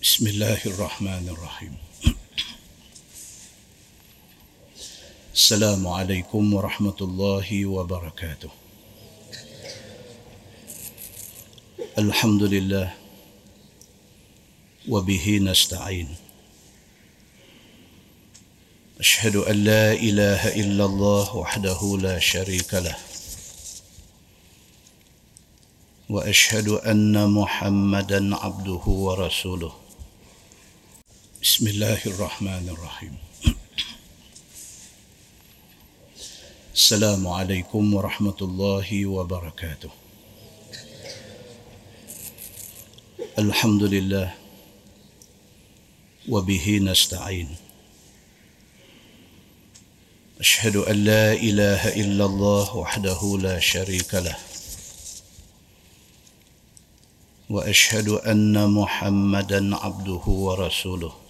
بسم الله الرحمن الرحيم. السلام عليكم ورحمة الله وبركاته. الحمد لله وبه نستعين. أشهد أن لا إله إلا الله وحده لا شريك له. وأشهد أن محمدا عبده ورسوله. بسم الله الرحمن الرحيم. السلام عليكم ورحمة الله وبركاته. الحمد لله وبه نستعين. أشهد أن لا إله إلا الله وحده لا شريك له. وأشهد أن محمدا عبده ورسوله.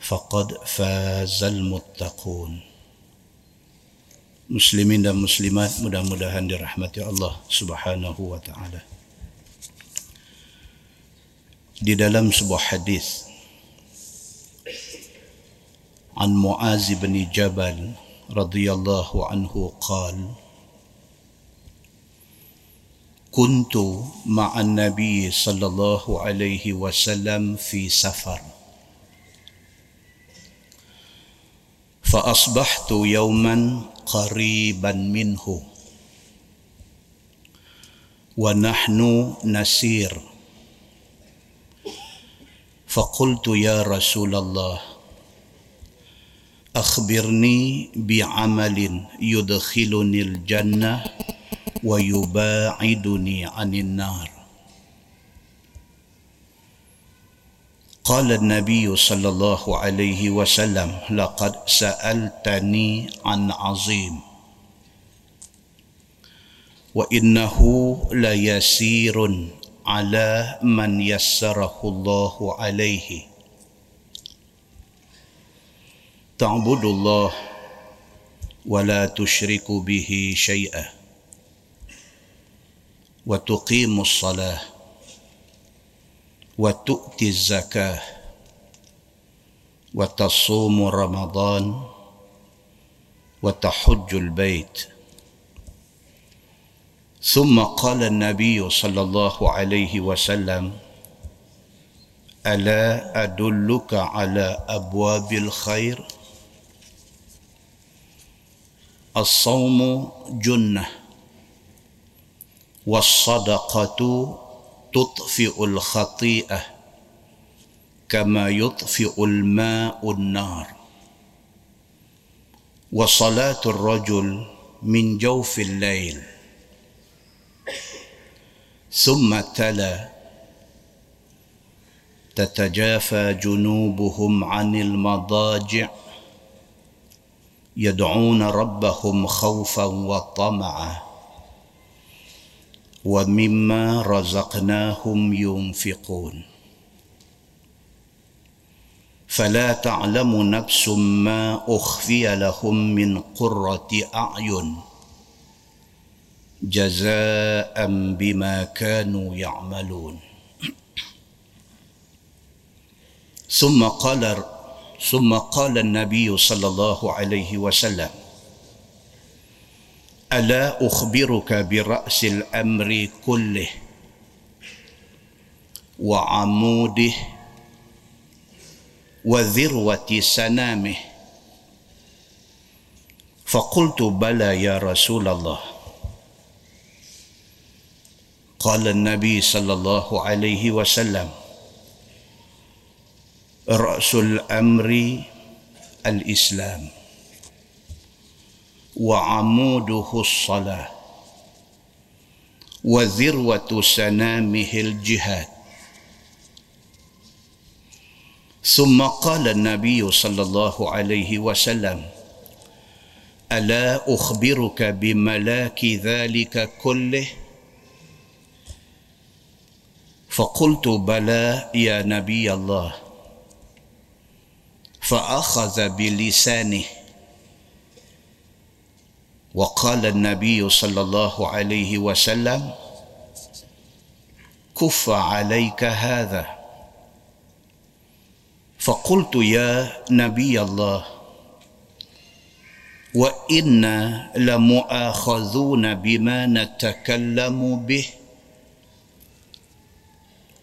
فقد فاز المتقون muslimin dan muslimat mudah-mudahan dirahmati Allah Subhanahu wa taala di dalam sebuah hadis عن معاذ بن جبل رضي الله عنه قال كنت مع النبي صلى الله عليه وسلم في سفر فأصبحت يوما قريبا منه. ونحن نسير. فقلت يا رسول الله أخبرني بعمل يدخلني الجنة ويباعدني عن النار. قال النبي صلى الله عليه وسلم لقد سألتني عن عظيم وإنه ليسير على من يسره الله عليه. تعبد الله ولا تشرك به شيئا وتقيم الصلاة وتؤتي الزكاة وتصوم رمضان وتحج البيت. ثم قال النبي صلى الله عليه وسلم ألا أدلك على أبواب الخير؟ الصوم جنة والصدقة تطفئ الخطيئة كما يطفئ الماء النار. وصلاة الرجل من جوف الليل. ثم تلا. تتجافى جنوبهم عن المضاجع. يدعون ربهم خوفا وطمعا. ومما رزقناهم ينفقون. فلا تعلم نفس ما أخفي لهم من قرة أعين جزاء بما كانوا يعملون. ثم قال ثم قال النبي صلى الله عليه وسلم ألا أخبرك برأس الأمر كله وعموده وذروة سنامه؟ فقلت بلى يا رسول الله. قال النبي صلى الله عليه وسلم رأس الأمر الإسلام. وعموده الصلاة وذروة سنامه الجهاد. ثم قال النبي صلى الله عليه وسلم ألا أخبرك بملاك ذلك كله؟ فقلت بلى يا نبي الله. فأخذ بلسانه وقال النبي صلى الله عليه وسلم كف عليك هذا. فقلت يا نبي الله وإنا لمؤاخذون بما نتكلم به.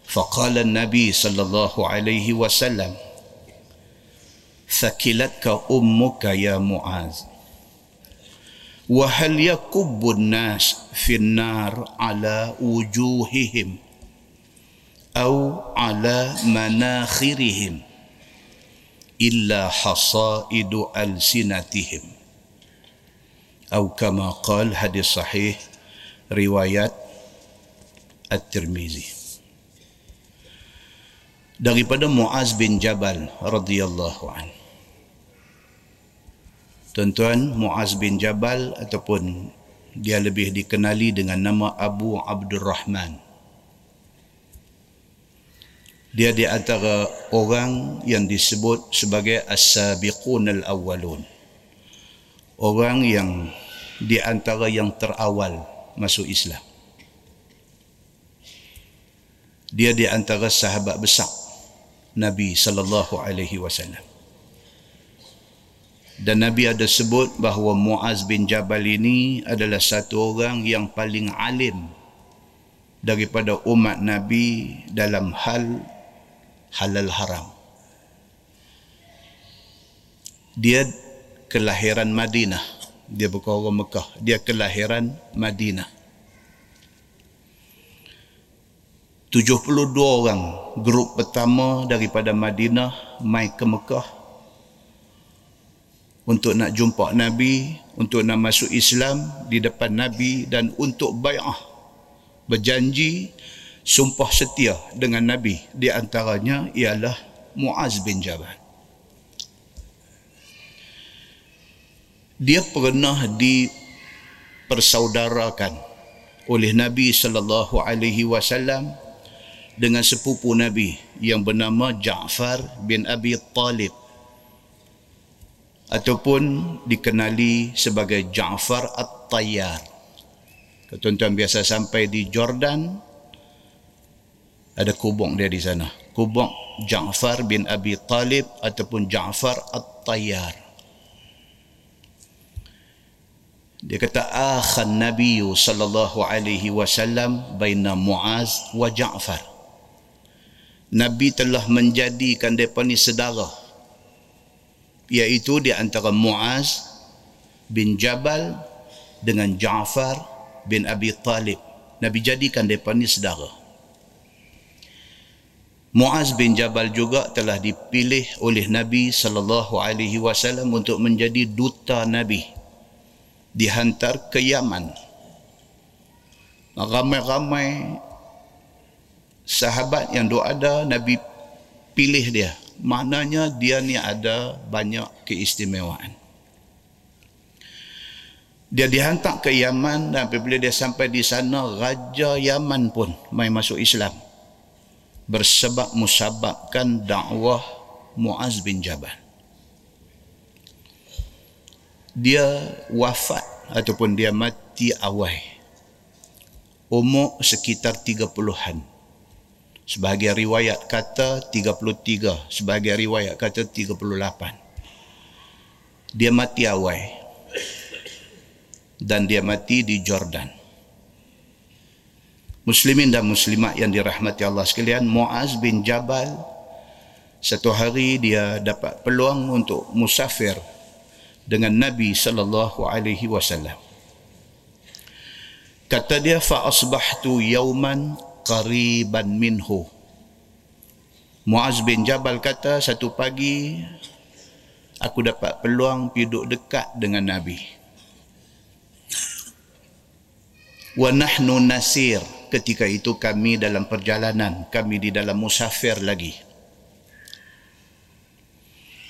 فقال النبي صلى الله عليه وسلم ثكلتك أمك يا معاذ. وهل يكب الناس في النار على وجوههم أو على مناخرهم إلا حصائد ألسنتهم أو كما قال حديث صحيح رواية الترمذي daripada Muaz bin Jabal radhiyallahu anhu Tuan-tuan, Muaz bin Jabal ataupun dia lebih dikenali dengan nama Abu Abdul Rahman. Dia di antara orang yang disebut sebagai As-Sabiqun Al-Awwalun. Orang yang di antara yang terawal masuk Islam. Dia di antara sahabat besar Nabi sallallahu alaihi wasallam. Dan Nabi ada sebut bahawa Muaz bin Jabal ini adalah satu orang yang paling alim daripada umat Nabi dalam hal halal haram. Dia kelahiran Madinah. Dia bukan orang Mekah. Dia kelahiran Madinah. 72 orang grup pertama daripada Madinah mai ke Mekah untuk nak jumpa Nabi, untuk nak masuk Islam di depan Nabi dan untuk bai'ah berjanji sumpah setia dengan Nabi di antaranya ialah Muaz bin Jabal. Dia pernah dipersaudarakan oleh Nabi sallallahu alaihi wasallam dengan sepupu Nabi yang bernama Ja'far bin Abi Talib ataupun dikenali sebagai Ja'far At-Tayyar. Tuan-tuan biasa sampai di Jordan ada kubung dia di sana. Kubung Ja'far bin Abi Talib ataupun Ja'far At-Tayyar. Dia kata akhan Nabi sallallahu alaihi wasallam baina Muaz wa Ja'far. Nabi telah menjadikan mereka ni sedara iaitu di antara Muaz bin Jabal dengan Ja'far bin Abi Talib. Nabi jadikan mereka ni sedara Muaz bin Jabal juga telah dipilih oleh Nabi sallallahu alaihi wasallam untuk menjadi duta Nabi dihantar ke Yaman. Ramai-ramai sahabat yang duk ada Nabi pilih dia maknanya dia ni ada banyak keistimewaan. Dia dihantar ke Yaman dan apabila dia sampai di sana Raja Yaman pun mai masuk Islam. Bersebab musababkan dakwah Muaz bin Jabal. Dia wafat ataupun dia mati awal. Umur sekitar 30-an Sebahagian riwayat kata 33, sebahagian riwayat kata 38. Dia mati awal. Dan dia mati di Jordan. Muslimin dan muslimat yang dirahmati Allah sekalian, Muaz bin Jabal satu hari dia dapat peluang untuk musafir dengan Nabi sallallahu alaihi wasallam. Kata dia fa asbahtu yawman qariban minhu. Muaz bin Jabal kata satu pagi aku dapat peluang duduk dekat dengan Nabi. Wa nahnu nasir ketika itu kami dalam perjalanan kami di dalam musafir lagi.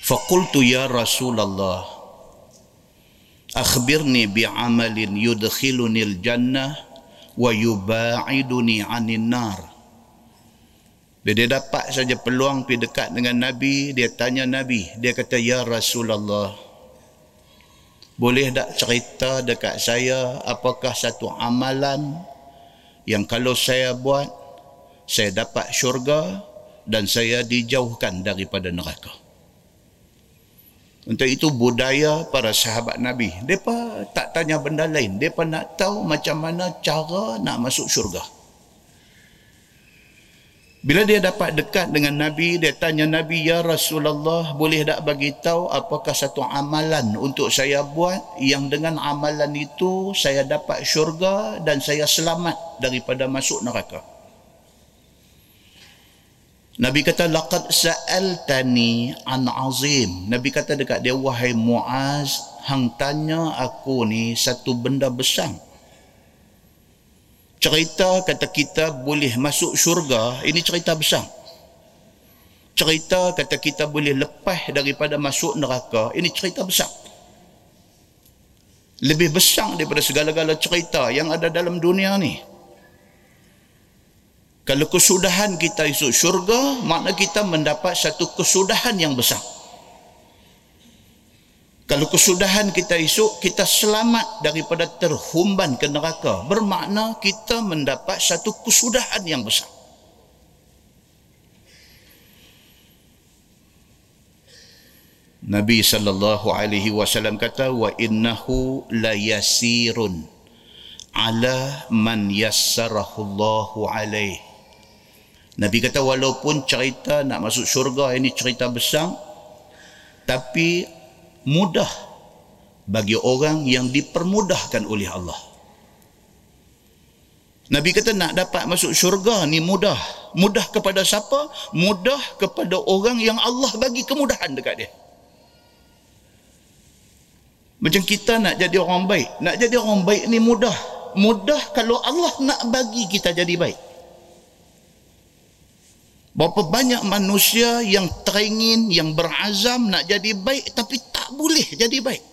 Faqultu ya Rasulullah akhbirni bi'amalin yudkhiluni al-jannah wa yuba'iduni 'anil nar. Bila dia dapat saja peluang pergi dekat dengan Nabi, dia tanya Nabi, dia kata, Ya Rasulullah, boleh tak cerita dekat saya apakah satu amalan yang kalau saya buat saya dapat syurga dan saya dijauhkan daripada neraka. Untuk itu budaya para sahabat Nabi. Mereka tak tanya benda lain. Mereka nak tahu macam mana cara nak masuk syurga. Bila dia dapat dekat dengan Nabi, dia tanya Nabi, Ya Rasulullah, boleh tak bagi tahu apakah satu amalan untuk saya buat yang dengan amalan itu saya dapat syurga dan saya selamat daripada masuk neraka. Nabi kata, Laqad sa'altani an azim. Nabi kata dekat dia, Wahai Muaz, hang tanya aku ni satu benda besar. Cerita kata kita boleh masuk syurga ini cerita besar. Cerita kata kita boleh lepas daripada masuk neraka ini cerita besar. Lebih besar daripada segala-gala cerita yang ada dalam dunia ni kalau kesudahan kita masuk syurga makna kita mendapat satu kesudahan yang besar kalau kesudahan kita esok, kita selamat daripada terhumban ke neraka. Bermakna kita mendapat satu kesudahan yang besar. Nabi sallallahu alaihi wasallam kata wa innahu la yasirun ala man yassarahu Allahu alaihi. Nabi kata walaupun cerita nak masuk syurga ini cerita besar tapi mudah bagi orang yang dipermudahkan oleh Allah. Nabi kata nak dapat masuk syurga ni mudah. Mudah kepada siapa? Mudah kepada orang yang Allah bagi kemudahan dekat dia. Macam kita nak jadi orang baik. Nak jadi orang baik ni mudah. Mudah kalau Allah nak bagi kita jadi baik. Berapa banyak manusia yang teringin, yang berazam nak jadi baik tapi tak boleh jadi baik.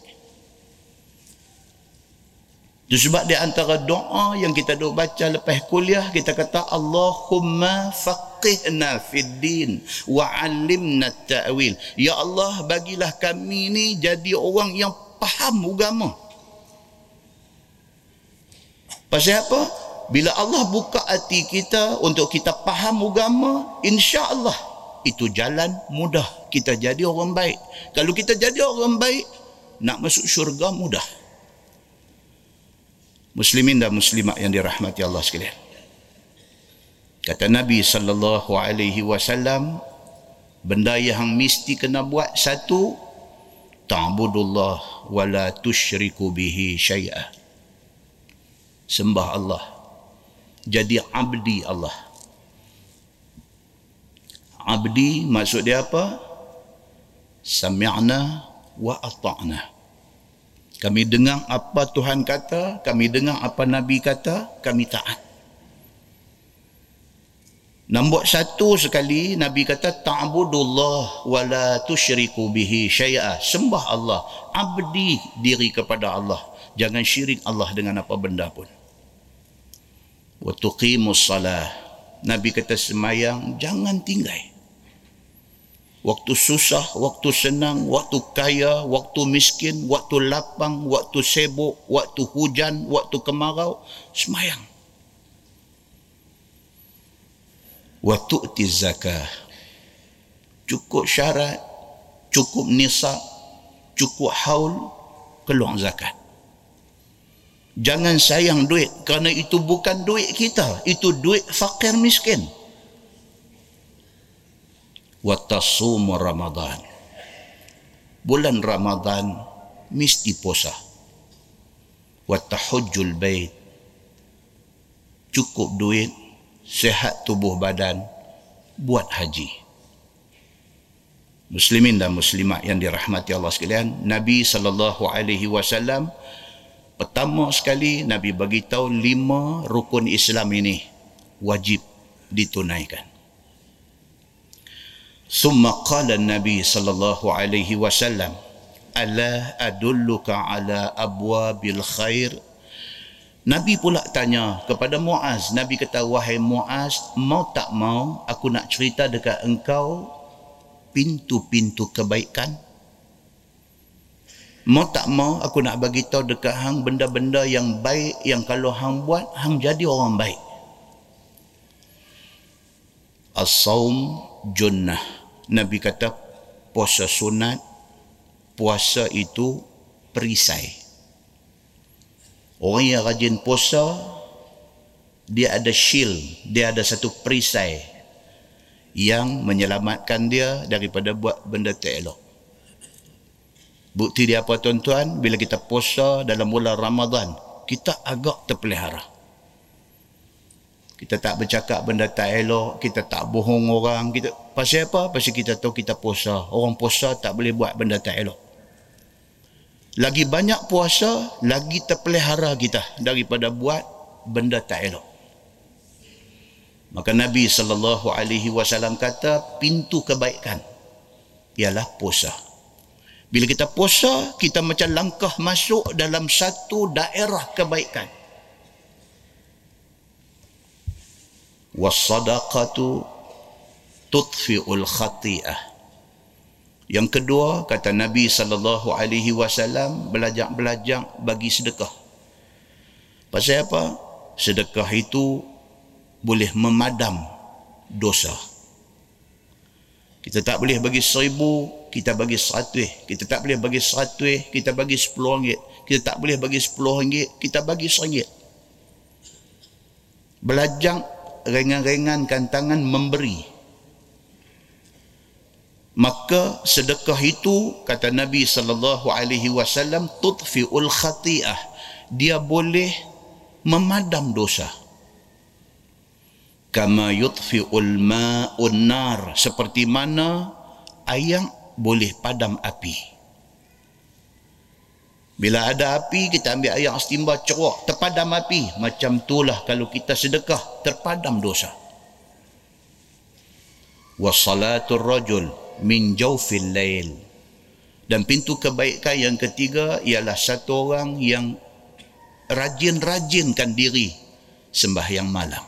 Itu sebab di antara doa yang kita duk baca lepas kuliah, kita kata Allahumma faqihna fid din wa ta'wil. Ya Allah, bagilah kami ni jadi orang yang faham agama. Pasal apa? Bila Allah buka hati kita untuk kita faham agama insya Allah itu jalan mudah. Kita jadi orang baik. Kalau kita jadi orang baik nak masuk syurga mudah. Muslimin dan muslimat yang dirahmati Allah sekalian. Kata Nabi sallallahu alaihi wasallam benda yang mesti kena buat satu ta'budullah wa la tusyriku bihi syai'a. Sembah Allah jadi abdi Allah. Abdi maksud dia apa? Sami'na wa ata'na. Kami dengar apa Tuhan kata, kami dengar apa Nabi kata, kami taat. Nombor satu sekali Nabi kata ta'budullah wa la tusyriku bihi syai'a. Sembah Allah, abdi diri kepada Allah. Jangan syirik Allah dengan apa benda pun wa tuqimus salah nabi kata semayang jangan tinggal. Waktu susah waktu senang waktu kaya waktu miskin waktu lapang waktu sibuk waktu hujan waktu kemarau semayang. Wa tu'ti zakah cukup syarat cukup nisab cukup haul keluar zakat Jangan sayang duit kerana itu bukan duit kita. Itu duit fakir miskin. Watasumu Ramadan. Bulan Ramadan mesti puasa. Watahujul bait. Cukup duit, sehat tubuh badan, buat haji. Muslimin dan muslimat yang dirahmati Allah sekalian, Nabi sallallahu alaihi wasallam Pertama sekali Nabi bagi tahu lima rukun Islam ini wajib ditunaikan. Summa qala Nabi sallallahu alaihi wasallam ala adulluka ala abwabil khair? Nabi pula tanya kepada Muaz. Nabi kata wahai Muaz mau tak mau aku nak cerita dekat engkau pintu-pintu kebaikan? Mau tak mau aku nak bagi tahu dekat hang benda-benda yang baik yang kalau hang buat, hang jadi orang baik. As-sawm junnah. Nabi kata puasa sunat, puasa itu perisai. Orang yang rajin puasa dia ada shield, dia ada satu perisai yang menyelamatkan dia daripada buat benda tak elok. Bukti dia apa tuan-tuan? Bila kita puasa dalam bulan Ramadan, kita agak terpelihara. Kita tak bercakap benda tak elok, kita tak bohong orang. Kita, pasal apa? Pasal kita tahu kita puasa. Orang puasa tak boleh buat benda tak elok lagi banyak puasa lagi terpelihara kita daripada buat benda tak elok maka Nabi sallallahu alaihi wasallam kata pintu kebaikan ialah puasa bila kita puasa kita macam langkah masuk dalam satu daerah kebaikan was sadaqatu tudfi'ul khati'ah yang kedua kata Nabi sallallahu alaihi wasallam belajar-belajar bagi sedekah. Pasal apa? Sedekah itu boleh memadam dosa. Kita tak boleh bagi seribu, kita bagi seratus. Kita tak boleh bagi seratus, kita bagi sepuluh ringgit. Kita tak boleh bagi sepuluh ringgit, kita bagi seringgit. Belajar ringan-ringankan tangan memberi maka sedekah itu kata Nabi sallallahu alaihi wasallam tudfiul khati'ah dia boleh memadam dosa kama yudfiul ma'un nar seperti mana air boleh padam api. Bila ada api kita ambil air setimba ceruk terpadam api. Macam itulah kalau kita sedekah terpadam dosa. Wasalatul rajul min jawfil lail. Dan pintu kebaikan yang ketiga ialah satu orang yang rajin-rajinkan diri sembahyang malam.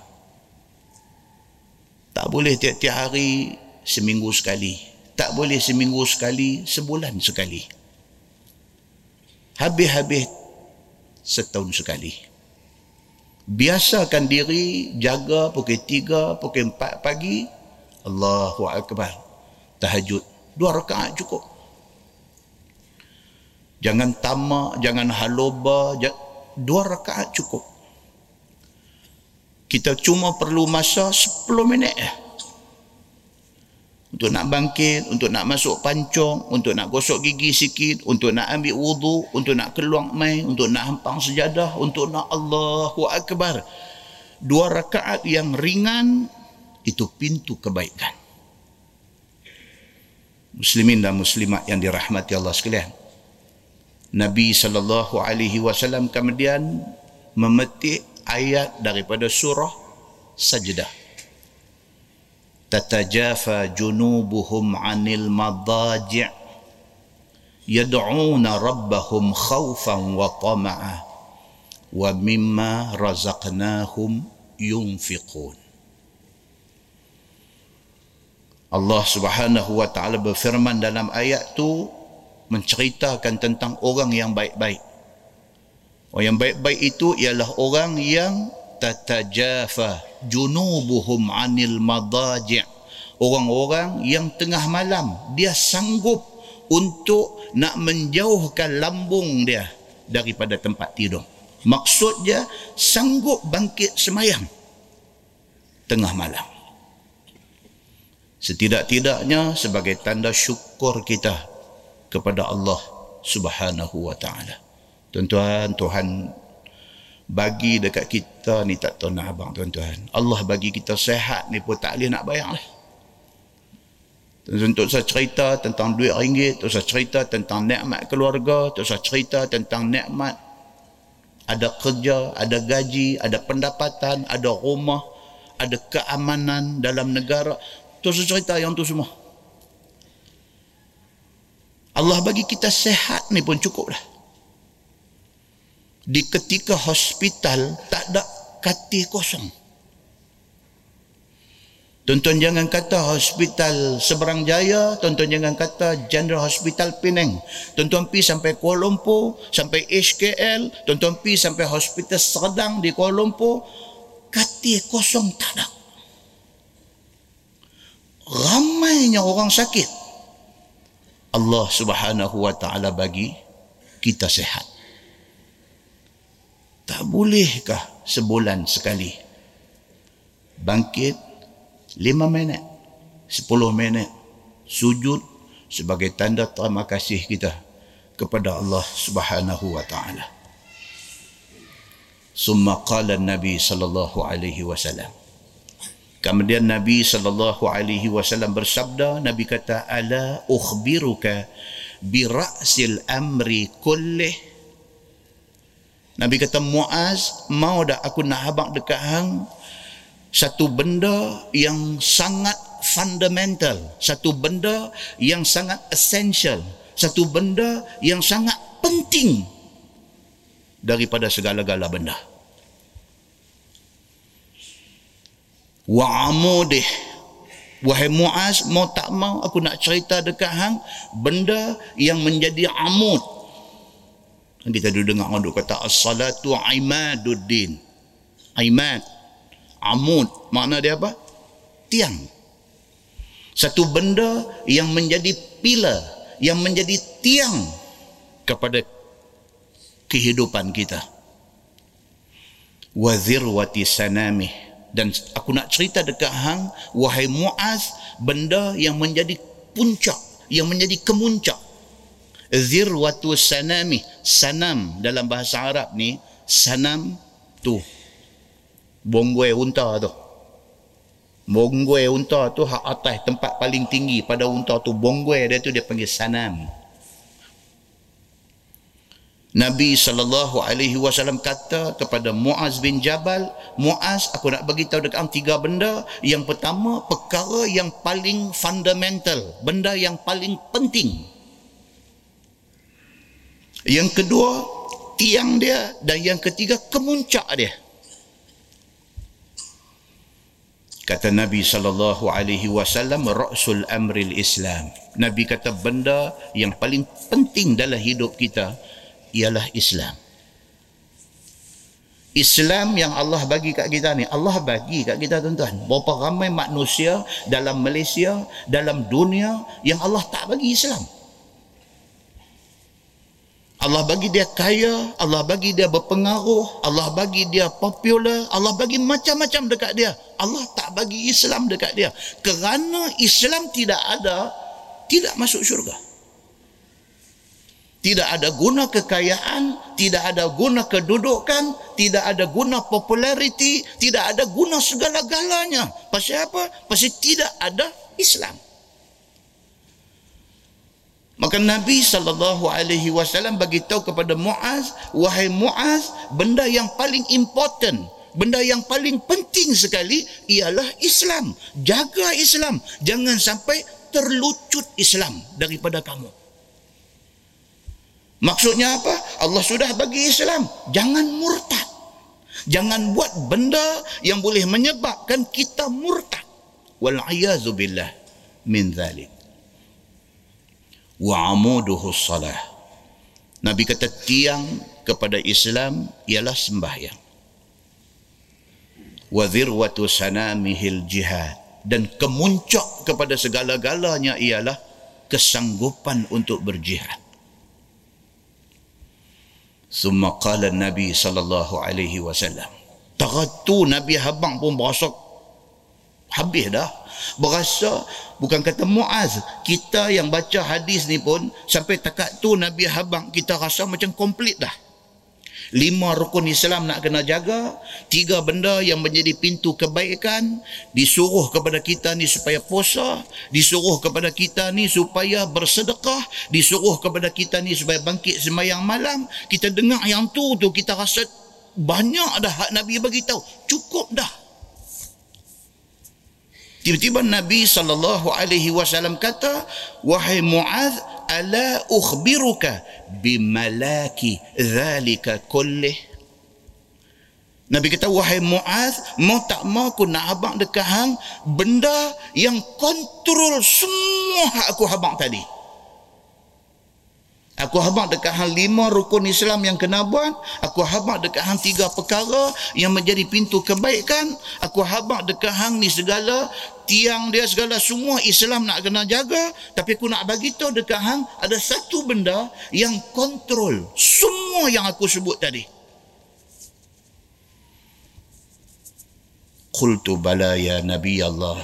Tak boleh tiap-tiap hari seminggu sekali tak boleh seminggu sekali sebulan sekali. Habis-habis setahun sekali. Biasakan diri jaga pukul tiga, pukul empat pagi Allahu Akbar. Tahajud dua rakaat cukup. Jangan tamak jangan haloba dua rakaat cukup. Kita cuma perlu masa 10 minit. eh. Untuk nak bangkit untuk nak masuk pancong untuk nak gosok gigi sikit untuk nak ambil wudu untuk nak keluar mai untuk nak hampang sejadah untuk nak Allahu Akbar dua rakaat yang ringan itu pintu kebaikan muslimin dan muslimat yang dirahmati Allah sekalian. Nabi sallallahu alaihi wasallam kemudian memetik ayat daripada surah Sajdah. Madaji' yad'una rabbahum khawfan wa tama'a wa mimma razaqnahum yunfiqun. Allah Subhanahu wa taala berfirman dalam ayat tu menceritakan tentang orang yang baik-baik. Orang yang baik-baik itu ialah orang yang tatajafa junubuhum anil madaji' orang-orang yang tengah malam dia sanggup untuk nak menjauhkan lambung dia daripada tempat tidur. Maksudnya sanggup bangkit semayang tengah malam setidak-tidaknya sebagai tanda syukur kita kepada Allah Subhanahu wa taala. Tuan-tuan, Tuhan bagi dekat kita ni tak tahu nak abang tuan-tuan. Allah bagi kita sehat ni pun tak boleh nak bayar lah. Saya cerita tentang duit ringgit, untuk saya cerita tentang nikmat keluarga, untuk saya cerita tentang nikmat ada kerja, ada gaji, ada pendapatan, ada rumah, ada keamanan dalam negara. Tu cerita yang tu semua. Allah bagi kita sehat ni pun cukup dah. Di ketika hospital tak ada katil kosong. Tuan-tuan jangan kata hospital Seberang Jaya, tuan-tuan jangan kata General Hospital Penang. Tuan-tuan pergi sampai Kuala Lumpur, sampai HKL, tuan-tuan pergi sampai Hospital Serdang di Kuala Lumpur, katil kosong tak ada. Ramainya orang sakit. Allah Subhanahu wa taala bagi kita sehat. Tak bolehkah sebulan sekali bangkit lima minit, sepuluh minit sujud sebagai tanda terima kasih kita kepada Allah Subhanahu wa taala. Summa qala Nabi sallallahu alaihi wasallam. Kemudian Nabi sallallahu alaihi wasallam bersabda, Nabi kata, "Ala ukhbiruka bi ra'sil amri kullih?" Nabi kata, "Muaz, mau dah aku nak habaq dekat hang satu benda yang sangat fundamental, satu benda yang sangat essential, satu benda yang sangat penting daripada segala-gala benda. Wa amudih Wahai Muaz, mau tak mau aku nak cerita dekat hang benda yang menjadi amud. Kita dulu dengar orang kata as-salatu imaduddin. Imad amud. Makna dia apa? Tiang. Satu benda yang menjadi pilar yang menjadi tiang kepada kehidupan kita. Wazirwati sanamih. Dan aku nak cerita dekat hang wahai muaz benda yang menjadi puncak yang menjadi kemuncak zirwatu sanamih sanam dalam bahasa Arab ni sanam tu Bonggue unta tu. Bonggue unta tu hak atas tempat paling tinggi pada unta tu. Bonggue dia tu dia panggil sanam. Nabi saw kata kepada Muaz bin Jabal, Muaz aku nak bagi tahu dekat tiga benda. Yang pertama perkara yang paling fundamental, benda yang paling penting. Yang kedua tiang dia dan yang ketiga kemuncak dia. kata Nabi sallallahu alaihi wasallam rasul amril Islam. Nabi kata benda yang paling penting dalam hidup kita ialah Islam. Islam yang Allah bagi kat kita ni, Allah bagi kat kita tuan-tuan. Berapa ramai manusia dalam Malaysia, dalam dunia yang Allah tak bagi Islam. Allah bagi dia kaya, Allah bagi dia berpengaruh, Allah bagi dia popular, Allah bagi macam-macam dekat dia. Allah tak bagi Islam dekat dia. Kerana Islam tidak ada, tidak masuk syurga. Tidak ada guna kekayaan, tidak ada guna kedudukan, tidak ada guna populariti, tidak ada guna segala-galanya. Pasal apa? Pasal tidak ada Islam. Maka Nabi sallallahu alaihi wasallam bagi tahu kepada Muaz, wahai Muaz, benda yang paling important, benda yang paling penting sekali ialah Islam. Jaga Islam, jangan sampai terlucut Islam daripada kamu. Maksudnya apa? Allah sudah bagi Islam, jangan murtad. Jangan buat benda yang boleh menyebabkan kita murtad. Wal billah min dzalik wa amuduhu salah. Nabi kata tiang kepada Islam ialah sembahyang. Wa dhirwatu sanamihil jihad dan kemuncak kepada segala-galanya ialah kesanggupan untuk berjihad. Summa qala Nabi sallallahu alaihi wasallam. Tagatu Nabi habang pun berasa habis dah berasa bukan kata Muaz kita yang baca hadis ni pun sampai takat tu Nabi Habang kita rasa macam komplit dah. Lima rukun Islam nak kena jaga tiga benda yang menjadi pintu kebaikan disuruh kepada kita ni supaya puasa disuruh kepada kita ni supaya bersedekah disuruh kepada kita ni supaya bangkit semayang malam. Kita dengar yang tu tu kita rasa banyak dah hak Nabi bagi tahu. Cukup dah Tiba-tiba Nabi sallallahu alaihi wasallam kata, "Wahai Muaz, ala ukhbiruka bimalaki dhalika kullih Nabi kata wahai Muaz mau tak mau aku nak abang dekat hang benda yang kontrol semua aku habang tadi Aku habaq dekat hal lima rukun Islam yang kena buat. Aku habaq dekat hang tiga perkara yang menjadi pintu kebaikan. Aku habaq dekat hang ni segala tiang dia segala semua Islam nak kena jaga. Tapi aku nak bagi tahu dekat hang ada satu benda yang kontrol semua yang aku sebut tadi. Qultu bala ya Nabi Allah.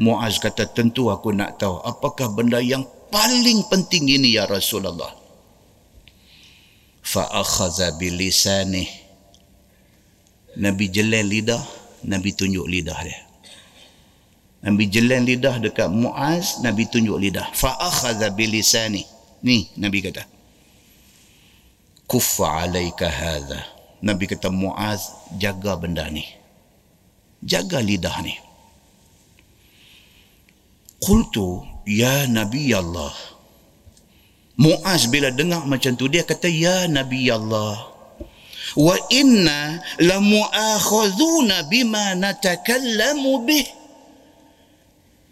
Muaz kata tentu aku nak tahu apakah benda yang paling penting ini ya Rasulullah. Fa akhadha bilisani. Nabi jelan lidah, Nabi tunjuk lidah dia. Nabi jelan lidah dekat Muaz, Nabi tunjuk lidah. Fa akhadha bilisani. Ni Nabi kata. Kuffa alaika hadha. Nabi kata Muaz jaga benda ni. Jaga lidah ni. Qultu ya Nabi Allah. Muaz bila dengar macam tu dia kata ya Nabi Allah. Wa inna la mu'akhadhuna bima natakallamu bih.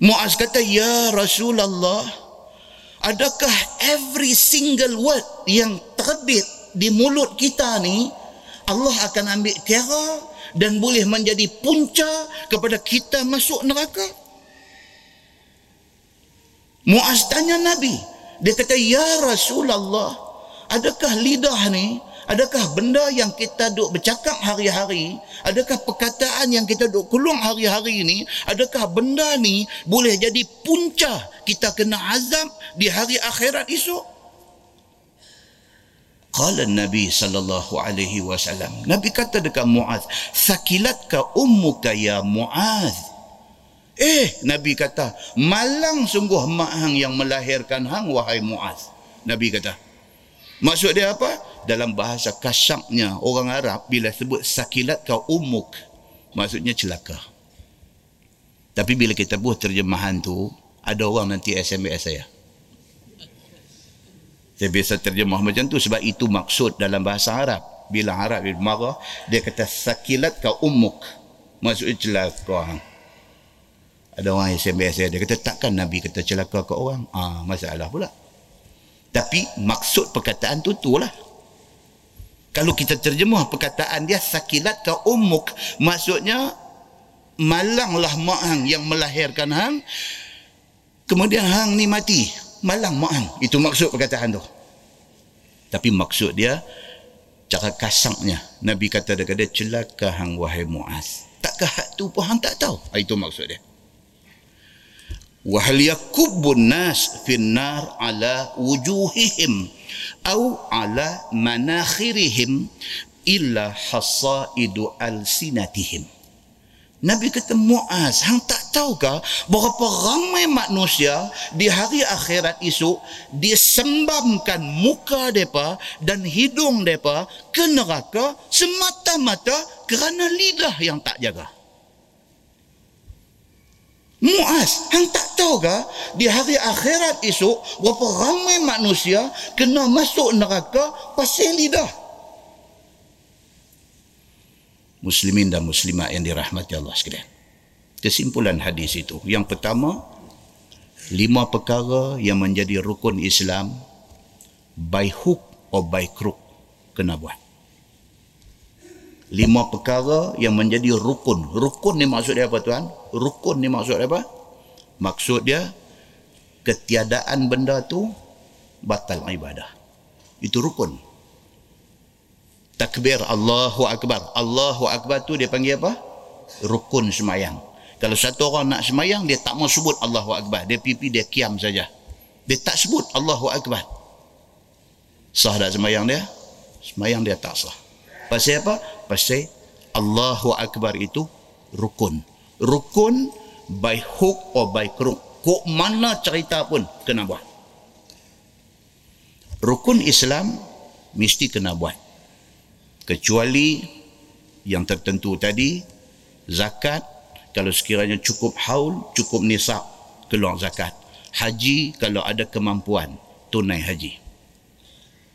Muaz kata ya Rasulullah adakah every single word yang terbit di mulut kita ni Allah akan ambil kira dan boleh menjadi punca kepada kita masuk neraka? Muaz tanya Nabi. Dia kata, Ya Rasulullah, adakah lidah ni, adakah benda yang kita duk bercakap hari-hari, adakah perkataan yang kita duk keluar hari-hari ni, adakah benda ni boleh jadi punca kita kena azab di hari akhirat esok? Qala Nabi sallallahu alaihi wasallam. Nabi kata dekat Muaz, "Sakilatka ummuka ya Muaz." Eh, Nabi kata, malang sungguh mak hang yang melahirkan hang, wahai Muaz. Nabi kata. Maksud dia apa? Dalam bahasa kasyaknya orang Arab, bila sebut sakilat kau umuk, maksudnya celaka. Tapi bila kita buat terjemahan tu, ada orang nanti SMS saya. Saya biasa terjemah macam tu sebab itu maksud dalam bahasa Arab. Bila Arab bila marah, dia kata sakilat kau umuk. Maksudnya celaka ada orang SMS saya dia kata takkan nabi kata celaka ke orang ah masalah pula tapi maksud perkataan tu tu lah kalau kita terjemah perkataan dia sakilat ka umuk maksudnya malanglah mak hang yang melahirkan hang. Kemudian hang ni mati. Malang mak hang. Itu maksud perkataan tu. Tapi maksud dia cara kasangnya. Nabi kata dekat celaka hang wahai muaz. Takkah hak tu pun hang tak tahu? Ha, itu maksud dia. Wahal nas finnar ala wujuhihim au ala manakhirihim illa hasaidu alsinatihim Nabi kata Muaz, hang tak tahukah berapa ramai manusia di hari akhirat esok disembamkan muka depa dan hidung depa ke neraka semata-mata kerana lidah yang tak jaga. Muaz, hang tak tahu ke di hari akhirat esok berapa ramai manusia kena masuk neraka pasal lidah. Muslimin dan muslimat yang dirahmati Allah sekalian. Kesimpulan hadis itu. Yang pertama, lima perkara yang menjadi rukun Islam by hook or by crook kena buat lima perkara yang menjadi rukun. Rukun ni maksud dia apa tuan? Rukun ni maksud dia apa? Maksud dia ketiadaan benda tu batal ibadah. Itu rukun. Takbir Allahu Akbar. Allahu Akbar tu dia panggil apa? Rukun semayang. Kalau satu orang nak semayang, dia tak mau sebut Allahu Akbar. Dia pipi, dia kiam saja. Dia tak sebut Allahu Akbar. Sah tak semayang dia? Semayang dia tak sah. Pasal apa? Pasal Allahu Akbar itu rukun. Rukun by hook or by crook. Kok mana cerita pun kena buat. Rukun Islam mesti kena buat. Kecuali yang tertentu tadi, zakat, kalau sekiranya cukup haul, cukup nisab, keluar zakat. Haji, kalau ada kemampuan, tunai haji.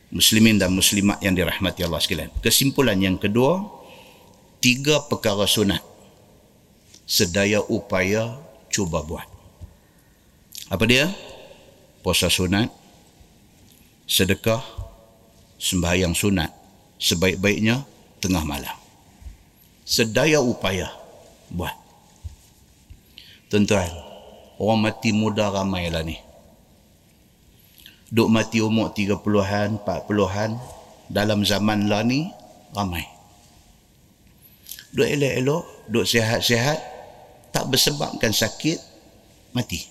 Muslimin dan muslimat yang dirahmati Allah sekalian. Kesimpulan yang kedua, tiga perkara sunat. Sedaya upaya cuba buat. Apa dia? Puasa sunat, sedekah, sembahyang sunat. Sebaik-baiknya tengah malam. Sedaya upaya buat. Tuan-tuan, orang mati muda ramai lah ni. Duk mati umur 30-an, 40-an, dalam zaman lah ni, ramai. Duk elok-elok, duk sihat-sihat, tak bersebabkan sakit, mati.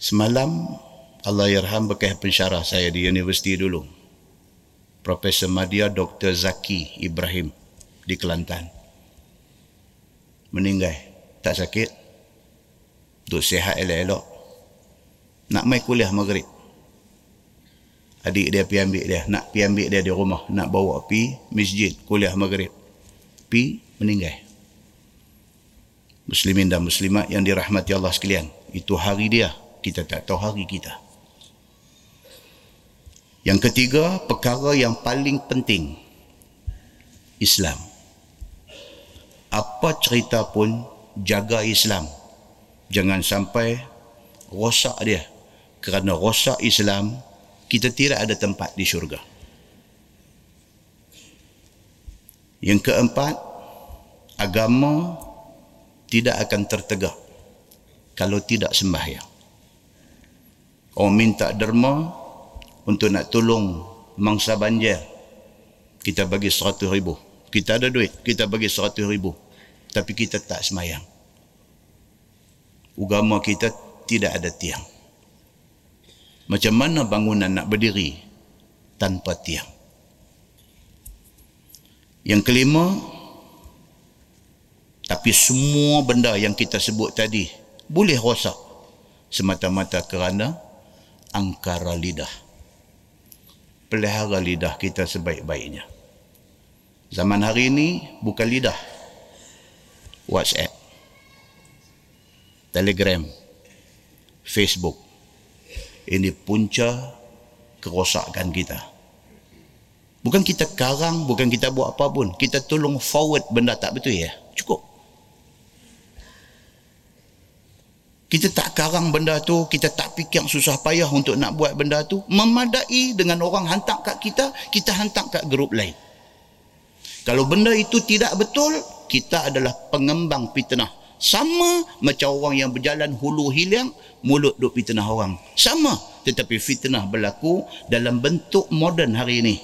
Semalam, Allah yarham bekas pensyarah saya di universiti dulu. Profesor Madya Dr. Zaki Ibrahim di Kelantan meninggal tak sakit duk sihat elok-elok nak mai kuliah maghrib. Adik dia pergi ambil dia. Nak pergi ambil dia di rumah. Nak bawa pi masjid kuliah maghrib. Pi meninggal. Muslimin dan muslimat yang dirahmati Allah sekalian. Itu hari dia. Kita tak tahu hari kita. Yang ketiga perkara yang paling penting. Islam. Apa cerita pun jaga Islam. Jangan sampai rosak dia kerana rosak Islam kita tidak ada tempat di syurga yang keempat agama tidak akan tertegak kalau tidak sembahyang orang minta derma untuk nak tolong mangsa banjir kita bagi seratus ribu kita ada duit, kita bagi seratus ribu. Tapi kita tak semayang. Ugama kita tidak ada tiang. Macam mana bangunan nak berdiri tanpa tiang? Yang kelima, tapi semua benda yang kita sebut tadi boleh rosak semata-mata kerana angkara lidah. Pelihara lidah kita sebaik-baiknya. Zaman hari ini bukan lidah. WhatsApp. Telegram. Facebook. Ini punca kerosakan kita. Bukan kita karang, bukan kita buat apa pun. Kita tolong forward benda tak betul ya. Cukup. Kita tak karang benda tu, kita tak fikir susah payah untuk nak buat benda tu. Memadai dengan orang hantar kat kita, kita hantar kat grup lain. Kalau benda itu tidak betul, kita adalah pengembang fitnah. Sama macam orang yang berjalan hulu hilang, mulut duk fitnah orang. Sama. Tetapi fitnah berlaku dalam bentuk moden hari ini.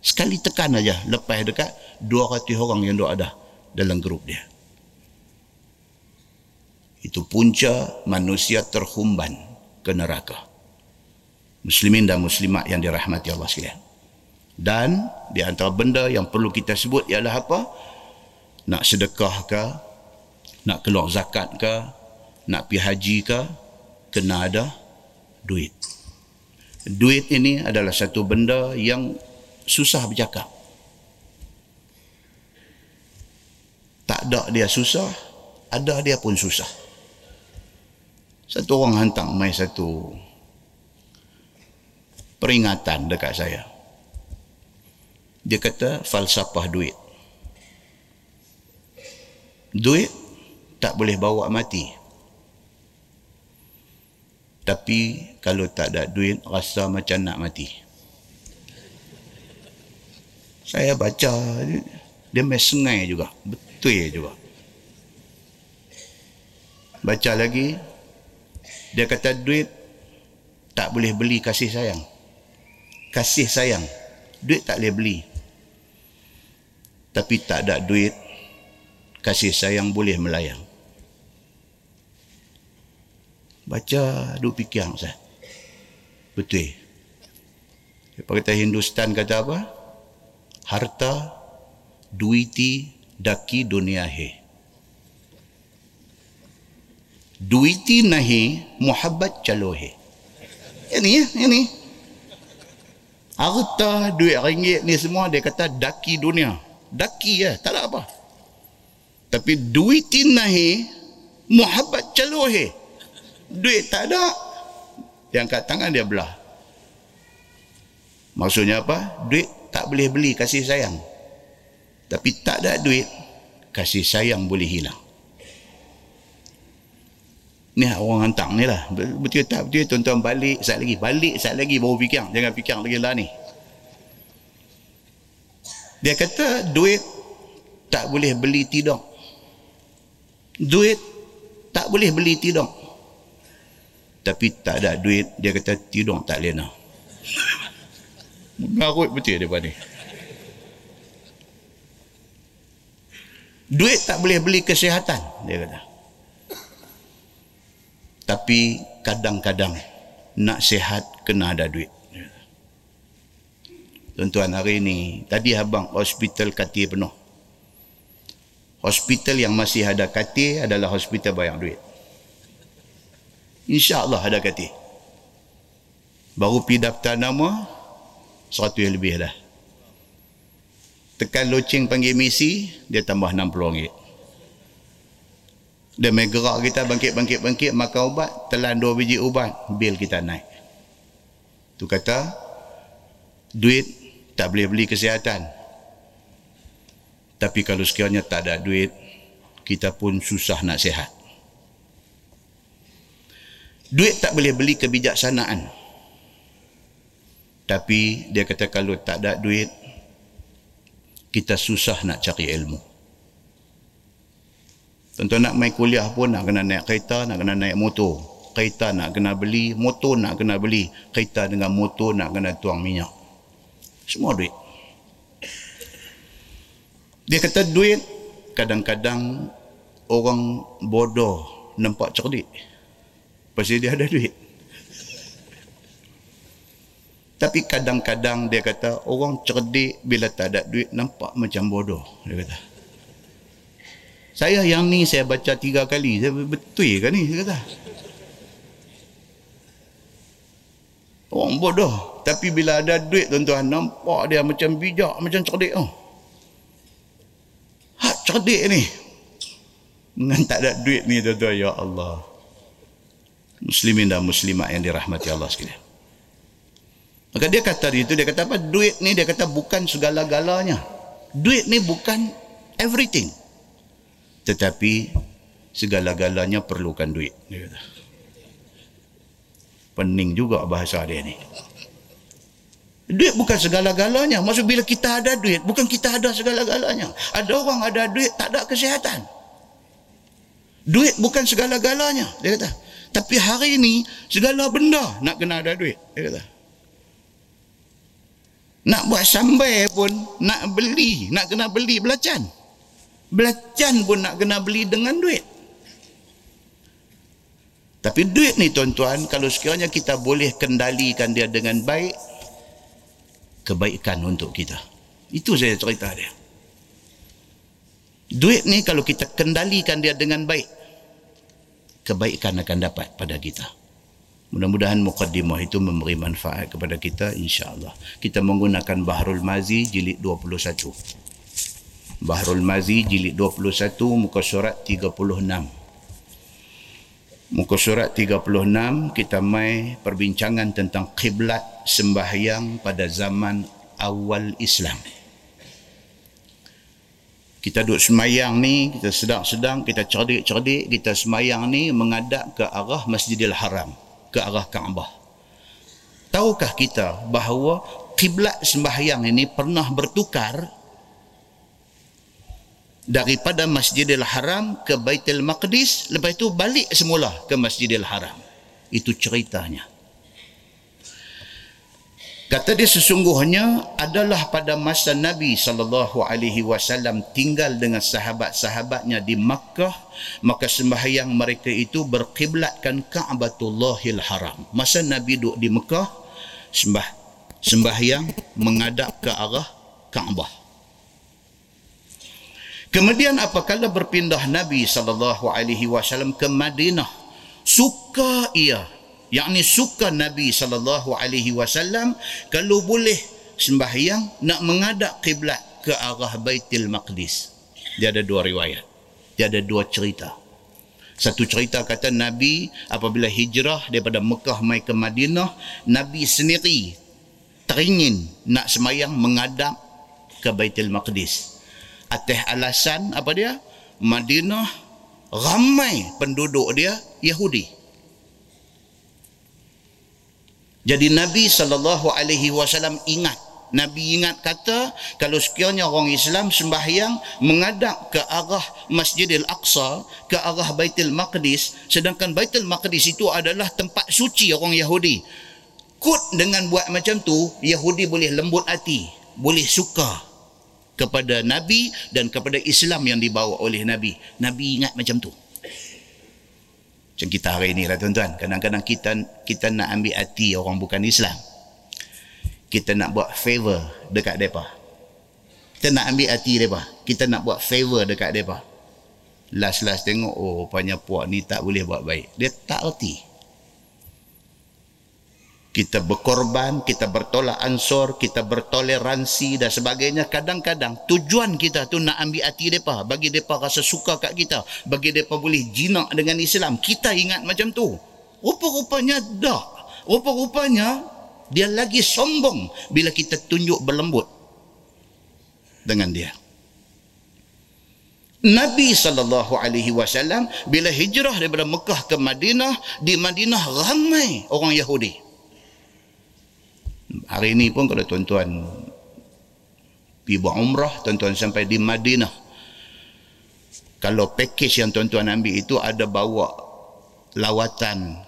Sekali tekan aja lepas dekat 200 orang yang duk ada dalam grup dia. Itu punca manusia terhumban ke neraka. Muslimin dan muslimat yang dirahmati Allah sekalian. Dan di antara benda yang perlu kita sebut ialah apa? Nak sedekah ke? Nak keluar zakat ke? Nak pergi haji ke? Kena ada duit. Duit ini adalah satu benda yang susah bercakap. Tak ada dia susah, ada dia pun susah. Satu orang hantar mai satu peringatan dekat saya dia kata falsafah duit duit tak boleh bawa mati. Tapi kalau tak ada duit rasa macam nak mati. Saya baca dia mesengai juga betul juga. Baca lagi dia kata duit tak boleh beli kasih sayang. Kasih sayang duit tak boleh beli. Tapi tak ada duit kasih sayang boleh melayang baca duk fikir Ustaz. Betul. Apa kata Hindustan kata apa? Harta duiti daki dunia he duiti nahi muhabbat calohe ini ya ini harta duit ringgit ni semua dia kata daki dunia. Daki ya tak ada apa. Tapi duit nahi muhabbat caluhi duit tak ada Dia angkat tangan dia belah. Maksudnya apa? Duit tak boleh beli kasih sayang. Tapi tak ada duit, kasih sayang boleh hilang. Ni orang hantar ni lah. Betul tak betul tuan-tuan balik saat lagi. Balik saat lagi baru fikir. Jangan fikir lagi lah ni. Dia kata duit tak boleh beli tidur. Duit tak boleh beli tidur. Tapi tak ada duit, dia kata tidur tak lena. Mengarut betul dia ni. Duit tak boleh beli kesihatan, dia kata. Tapi kadang-kadang nak sihat kena ada duit. Tuan-tuan hari ini, tadi abang hospital katil penuh. Hospital yang masih ada katil adalah hospital banyak duit. InsyaAllah ada katil. Baru pergi daftar nama, seratus lebih dah. Tekan loceng panggil misi dia tambah 60 ringgit dia main gerak kita bangkit-bangkit-bangkit makan ubat telan dua biji ubat bil kita naik. Tu kata duit tak boleh beli kesihatan. Tapi kalau sekiranya tak ada duit kita pun susah nak sihat duit tak boleh beli kebijaksanaan tapi dia kata kalau tak ada duit kita susah nak cari ilmu. Tentu nak main kuliah pun nak kena naik kereta, nak kena naik motor. Kereta nak kena beli, motor nak kena beli. Kereta dengan motor nak kena tuang minyak. Semua duit. Dia kata duit kadang-kadang orang bodoh nampak cerdik. Pasal dia ada duit. Tapi kadang-kadang dia kata orang cerdik bila tak ada duit nampak macam bodoh. Dia kata. Saya yang ni saya baca tiga kali. Saya betul ke ni? Dia kata. Orang bodoh. Tapi bila ada duit tuan-tuan nampak dia macam bijak, macam cerdik. Oh. Hak cerdik ni. Dengan tak ada duit ni tuan-tuan. Ya Allah. Muslimin dan muslimat yang dirahmati Allah sekalian. Maka dia kata itu dia kata apa? Duit ni dia kata bukan segala-galanya. Duit ni bukan everything. Tetapi segala-galanya perlukan duit. Dia kata. Pening juga bahasa dia ni. Duit bukan segala-galanya. Maksud bila kita ada duit, bukan kita ada segala-galanya. Ada orang ada duit, tak ada kesihatan. Duit bukan segala-galanya. Dia kata. Tapi hari ini, segala benda nak kena ada duit. Dia kata. Nak buat sambai pun nak beli, nak kena beli belacan. Belacan pun nak kena beli dengan duit. Tapi duit ni tuan-tuan, kalau sekiranya kita boleh kendalikan dia dengan baik, kebaikan untuk kita. Itu saya cerita dia. Duit ni kalau kita kendalikan dia dengan baik, kebaikan akan dapat pada kita. Mudah-mudahan mukaddimah itu memberi manfaat kepada kita insya-Allah. Kita menggunakan Bahrul Mazi jilid 21. Bahrul Mazi jilid 21 muka surat 36. Muka surat 36 kita mai perbincangan tentang kiblat sembahyang pada zaman awal Islam. Kita duduk semayang ni, kita sedang-sedang, kita cerdik-cerdik, kita semayang ni mengadap ke arah Masjidil Haram ke arah Kaabah. Tahukah kita bahawa kiblat sembahyang ini pernah bertukar daripada Masjidil Haram ke Baitul Maqdis lepas itu balik semula ke Masjidil Haram. Itu ceritanya. Kata dia sesungguhnya adalah pada masa Nabi sallallahu alaihi wasallam tinggal dengan sahabat-sahabatnya di Makkah maka sembahyang mereka itu berkiblatkan Ka'batullahil Haram. Masa Nabi duduk di Mekah sembah sembahyang menghadap ke arah Kaabah. Kemudian apabila berpindah Nabi sallallahu alaihi wasallam ke Madinah suka ia yakni suka Nabi sallallahu alaihi wasallam kalau boleh sembahyang nak menghadap kiblat ke arah Baitul Maqdis. Dia ada dua riwayat. Dia ada dua cerita. Satu cerita kata Nabi apabila hijrah daripada Mekah mai ke Madinah, Nabi sendiri teringin nak semayang mengadap ke Baitul Maqdis. Atas alasan apa dia? Madinah ramai penduduk dia Yahudi. Jadi Nabi sallallahu alaihi wasallam ingat. Nabi ingat kata kalau sekiranya orang Islam sembahyang mengadap ke arah Masjidil Aqsa ke arah Baitul Maqdis sedangkan Baitul Maqdis itu adalah tempat suci orang Yahudi. Kut dengan buat macam tu Yahudi boleh lembut hati boleh suka kepada Nabi dan kepada Islam yang dibawa oleh Nabi. Nabi ingat macam tu macam kita hari ini lah tuan-tuan kadang-kadang kita kita nak ambil hati orang bukan Islam kita nak buat favor dekat mereka. Kita nak ambil hati mereka. Kita nak buat favor dekat mereka. Last-last tengok, oh rupanya puak ni tak boleh buat baik. Dia tak erti. Kita berkorban, kita bertolak ansur, kita bertoleransi dan sebagainya. Kadang-kadang tujuan kita tu nak ambil hati mereka. Bagi mereka rasa suka kat kita. Bagi mereka boleh jinak dengan Islam. Kita ingat macam tu. Rupa-rupanya tak. Rupa-rupanya dia lagi sombong bila kita tunjuk berlembut dengan dia. Nabi sallallahu alaihi wasallam bila hijrah daripada Mekah ke Madinah, di Madinah ramai orang Yahudi. Hari ini pun kalau tuan-tuan pergi buat umrah, tuan-tuan sampai di Madinah. Kalau package yang tuan-tuan ambil itu ada bawa lawatan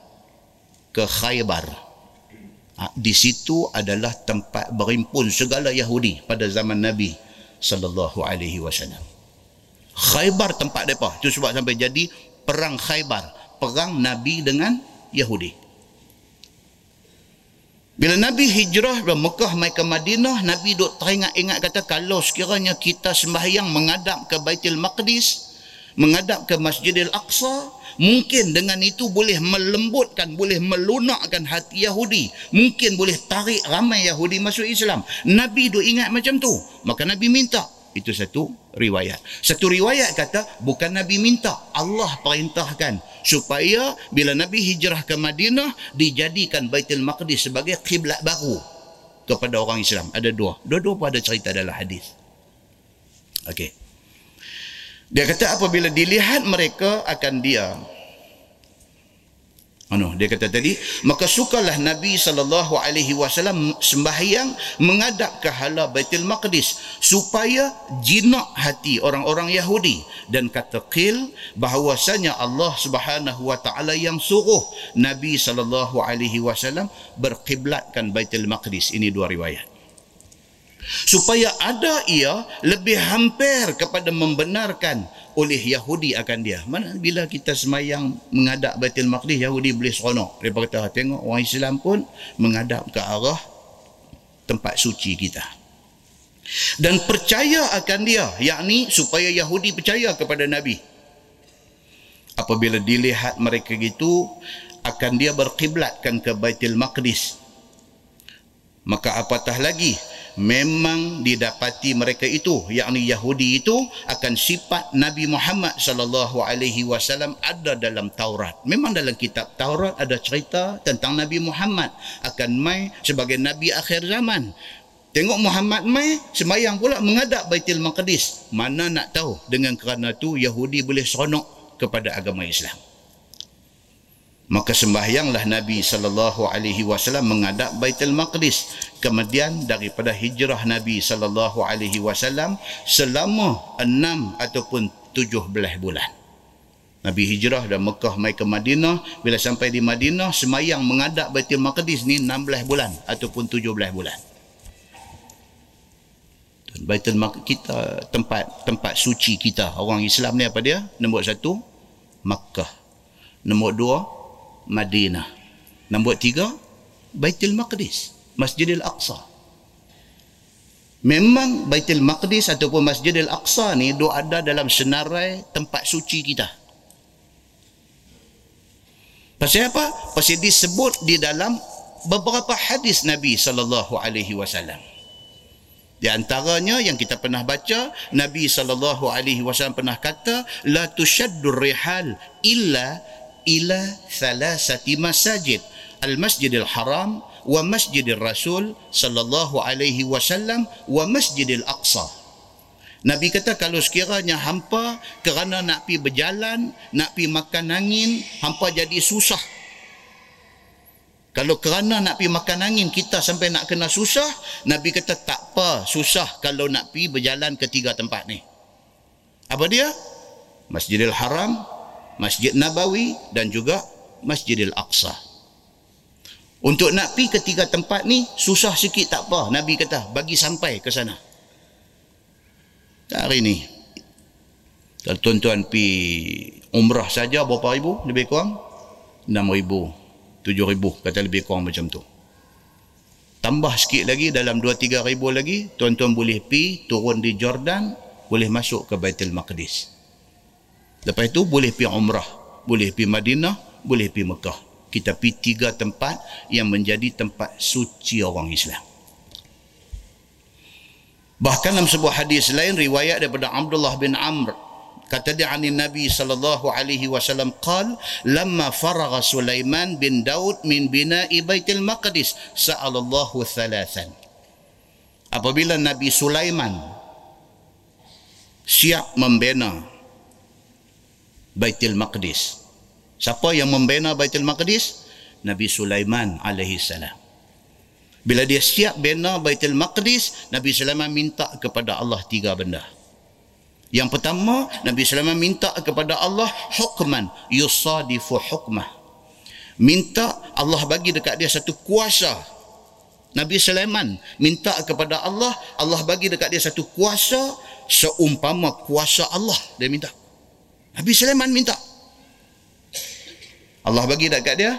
ke Khaybar. Ha, di situ adalah tempat berimpun segala Yahudi pada zaman Nabi sallallahu alaihi wasallam. Khaybar tempat depa. Itu sebab sampai jadi perang Khaybar, perang Nabi dengan Yahudi. Bila Nabi hijrah dari Mekah mai ke Madinah, Nabi duk teringat-ingat kata kalau sekiranya kita sembahyang menghadap ke Baitul Maqdis, menghadap ke Masjidil Aqsa, Mungkin dengan itu boleh melembutkan, boleh melunakkan hati Yahudi. Mungkin boleh tarik ramai Yahudi masuk Islam. Nabi tu ingat macam tu. Maka Nabi minta. Itu satu riwayat. Satu riwayat kata, bukan Nabi minta. Allah perintahkan. Supaya bila Nabi hijrah ke Madinah, dijadikan Baitul Maqdis sebagai kiblat baru kepada orang Islam. Ada dua. Dua-dua pun ada cerita dalam hadis. Okey. Dia kata apabila dilihat mereka akan dia. Anu, dia kata tadi, maka sukalah Nabi sallallahu alaihi wasallam sembahyang menghadap ke hala Baitul Maqdis supaya jinak hati orang-orang Yahudi dan kata qil bahawasanya Allah Subhanahu wa taala yang suruh Nabi sallallahu alaihi wasallam berkiblatkan Baitul Maqdis. Ini dua riwayat supaya ada ia lebih hampir kepada membenarkan oleh Yahudi akan dia. Mana bila kita semayang menghadap Baitul Maqdis Yahudi boleh seronok. Dia kata tengok orang Islam pun menghadap ke arah tempat suci kita. Dan percaya akan dia, yakni supaya Yahudi percaya kepada Nabi. Apabila dilihat mereka gitu, akan dia berkiblatkan ke Baitul Maqdis. Maka apatah lagi memang didapati mereka itu yakni Yahudi itu akan sifat Nabi Muhammad sallallahu alaihi wasallam ada dalam Taurat. Memang dalam kitab Taurat ada cerita tentang Nabi Muhammad akan mai sebagai nabi akhir zaman. Tengok Muhammad mai semayang pula menghadap Baitul Maqdis. Mana nak tahu dengan kerana tu Yahudi boleh seronok kepada agama Islam maka sembahyanglah Nabi sallallahu alaihi wasallam menghadap Baitul Maqdis kemudian daripada hijrah Nabi sallallahu alaihi wasallam selama enam ataupun tujuh belas bulan. Nabi hijrah dari Mekah mai ke Madinah. Bila sampai di Madinah semayang menghadap Baitul Maqdis ni 16 bulan ataupun 17 bulan. Baitul Maqdis kita tempat tempat suci kita. Orang Islam ni apa dia? Nombor satu Makkah. Nombor dua Madinah. Nombor tiga, Baitul Maqdis, Masjidil Aqsa. Memang Baitul Maqdis ataupun Masjidil Aqsa ni do ada dalam senarai tempat suci kita. Pasal apa? Pasal disebut di dalam beberapa hadis Nabi sallallahu alaihi wasallam. Di antaranya yang kita pernah baca, Nabi sallallahu alaihi wasallam pernah kata, la tushaddur rihal illa ila thalathati masajid, al-Masjidil Haram wa Masjidil Rasul sallallahu alaihi wasallam wa Masjidil Aqsa. Nabi kata kalau sekiranya hampa kerana nak pi berjalan, nak pi makan angin, hampa jadi susah kalau kerana nak pergi makan angin kita sampai nak kena susah, Nabi kata tak apa susah kalau nak pergi berjalan ke tiga tempat ni. Apa dia? Masjidil Haram, Masjid Nabawi dan juga Masjidil Aqsa. Untuk nak pergi ke tiga tempat ni susah sikit tak apa. Nabi kata bagi sampai ke sana. Hari ni kalau tuan-tuan pergi umrah saja berapa ribu lebih kurang? 6 ribu tujuh ribu kata lebih kurang macam tu tambah sikit lagi dalam dua tiga ribu lagi tuan-tuan boleh pi turun di Jordan boleh masuk ke Baitul Maqdis lepas itu boleh pi umrah boleh pi Madinah boleh pi Mekah. Kita pi tiga tempat yang menjadi tempat suci orang Islam. Bahkan dalam sebuah hadis lain riwayat daripada Abdullah bin Amr kata dia ani Nabi sallallahu alaihi wasallam qal lamma faragha Sulaiman bin Daud min bina'i Baitul Maqdis sa'alallahu thalathan. Apabila Nabi Sulaiman siap membina Baitul Maqdis siapa yang membina Baitul Maqdis Nabi Sulaiman alaihi salam bila dia siap bina Baitul Maqdis Nabi Sulaiman minta kepada Allah tiga benda yang pertama, Nabi Sulaiman minta kepada Allah hukman yusadifu hukmah. Minta Allah bagi dekat dia satu kuasa. Nabi Sulaiman minta kepada Allah, Allah bagi dekat dia satu kuasa seumpama kuasa Allah dia minta. Nabi Sulaiman minta. Allah bagi dekat dia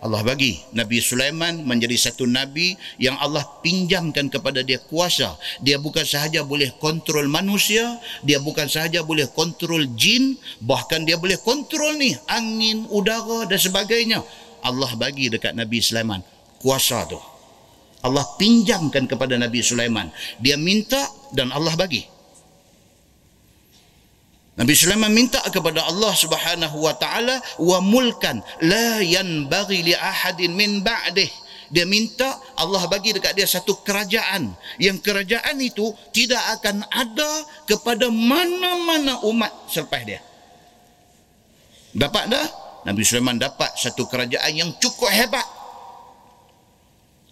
Allah bagi Nabi Sulaiman menjadi satu nabi yang Allah pinjamkan kepada dia kuasa. Dia bukan sahaja boleh kontrol manusia, dia bukan sahaja boleh kontrol jin, bahkan dia boleh kontrol ni angin, udara dan sebagainya. Allah bagi dekat Nabi Sulaiman kuasa tu. Allah pinjamkan kepada Nabi Sulaiman. Dia minta dan Allah bagi. Nabi Sulaiman minta kepada Allah Subhanahu wa taala wa mulkan la yanbaghi li ahadin min ba'dih. Dia minta Allah bagi dekat dia satu kerajaan yang kerajaan itu tidak akan ada kepada mana-mana umat selepas dia. Dapat dah? Nabi Sulaiman dapat satu kerajaan yang cukup hebat.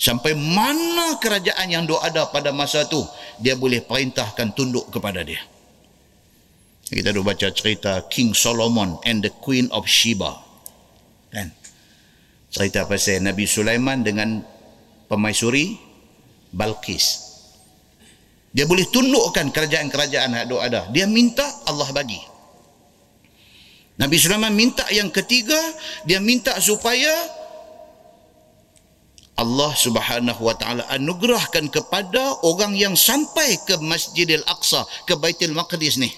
Sampai mana kerajaan yang dia ada pada masa tu, dia boleh perintahkan tunduk kepada dia. Kita dah baca cerita King Solomon and the Queen of Sheba. Kan? Cerita pasal Nabi Sulaiman dengan pemaisuri Balkis. Dia boleh tundukkan kerajaan-kerajaan yang ada. Dia minta Allah bagi. Nabi Sulaiman minta yang ketiga, dia minta supaya Allah Subhanahu wa taala anugerahkan kepada orang yang sampai ke Masjidil Aqsa, ke Baitul Maqdis ni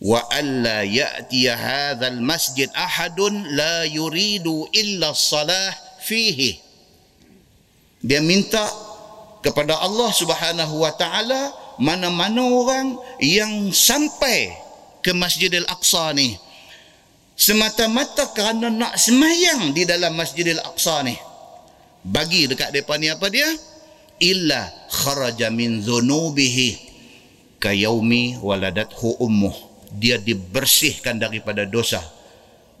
wa alla ya'ti hadzal masjid ahadun la yuridu illa salah fihi. Dia minta kepada Allah Subhanahu wa taala mana-mana orang yang sampai ke Masjidil Aqsa ni. Semata-mata kerana nak semayang di dalam Masjidil Aqsa ni. Bagi dekat depa ni apa dia? Illa kharaja min dhunubihi kayaumi waladathu ummuh dia dibersihkan daripada dosa.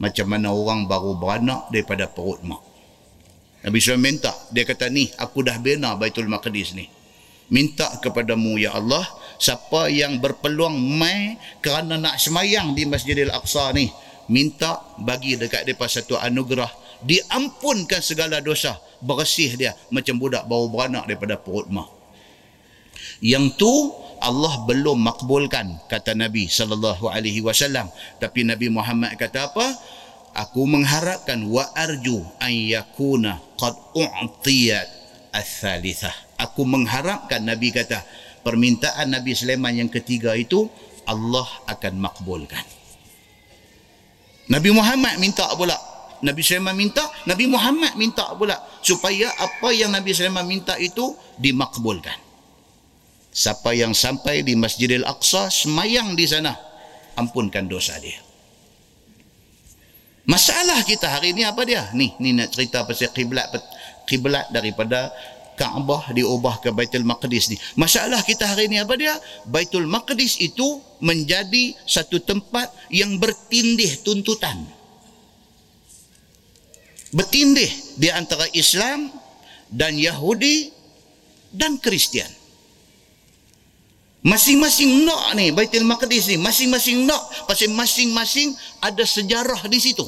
Macam mana orang baru beranak daripada perut mak. Nabi SAW minta. Dia kata ni aku dah bina Baitul Maqdis ni. Minta kepadamu ya Allah siapa yang berpeluang mai kerana nak semayang di Masjidil Aqsa ni minta bagi dekat dia satu anugerah. Diampunkan segala dosa bersih dia macam budak baru beranak daripada perut mak. Yang tu Allah belum makbulkan kata Nabi sallallahu alaihi wasallam. Tapi Nabi Muhammad kata apa? Aku mengharapkan wa arju an yakuna qad u'tiyat ats-tsalitsah aku mengharapkan Nabi kata permintaan Nabi Sulaiman yang ketiga itu Allah akan makbulkan. Nabi Muhammad minta pula. Nabi Sulaiman minta Nabi Muhammad minta pula supaya apa yang Nabi Sulaiman minta itu dimakbulkan siapa yang sampai di Masjidil Aqsa semayang di sana ampunkan dosa dia masalah kita hari ini apa dia ni ni nak cerita pasal kiblat kiblat daripada Kaabah diubah ke Baitul Maqdis ni. Masalah kita hari ini apa dia? Baitul Maqdis itu menjadi satu tempat yang bertindih tuntutan. Bertindih di antara Islam dan Yahudi dan Kristian. Masing-masing nak ni Baitul Maqdis ni, masing-masing nak pasal masing-masing ada sejarah di situ.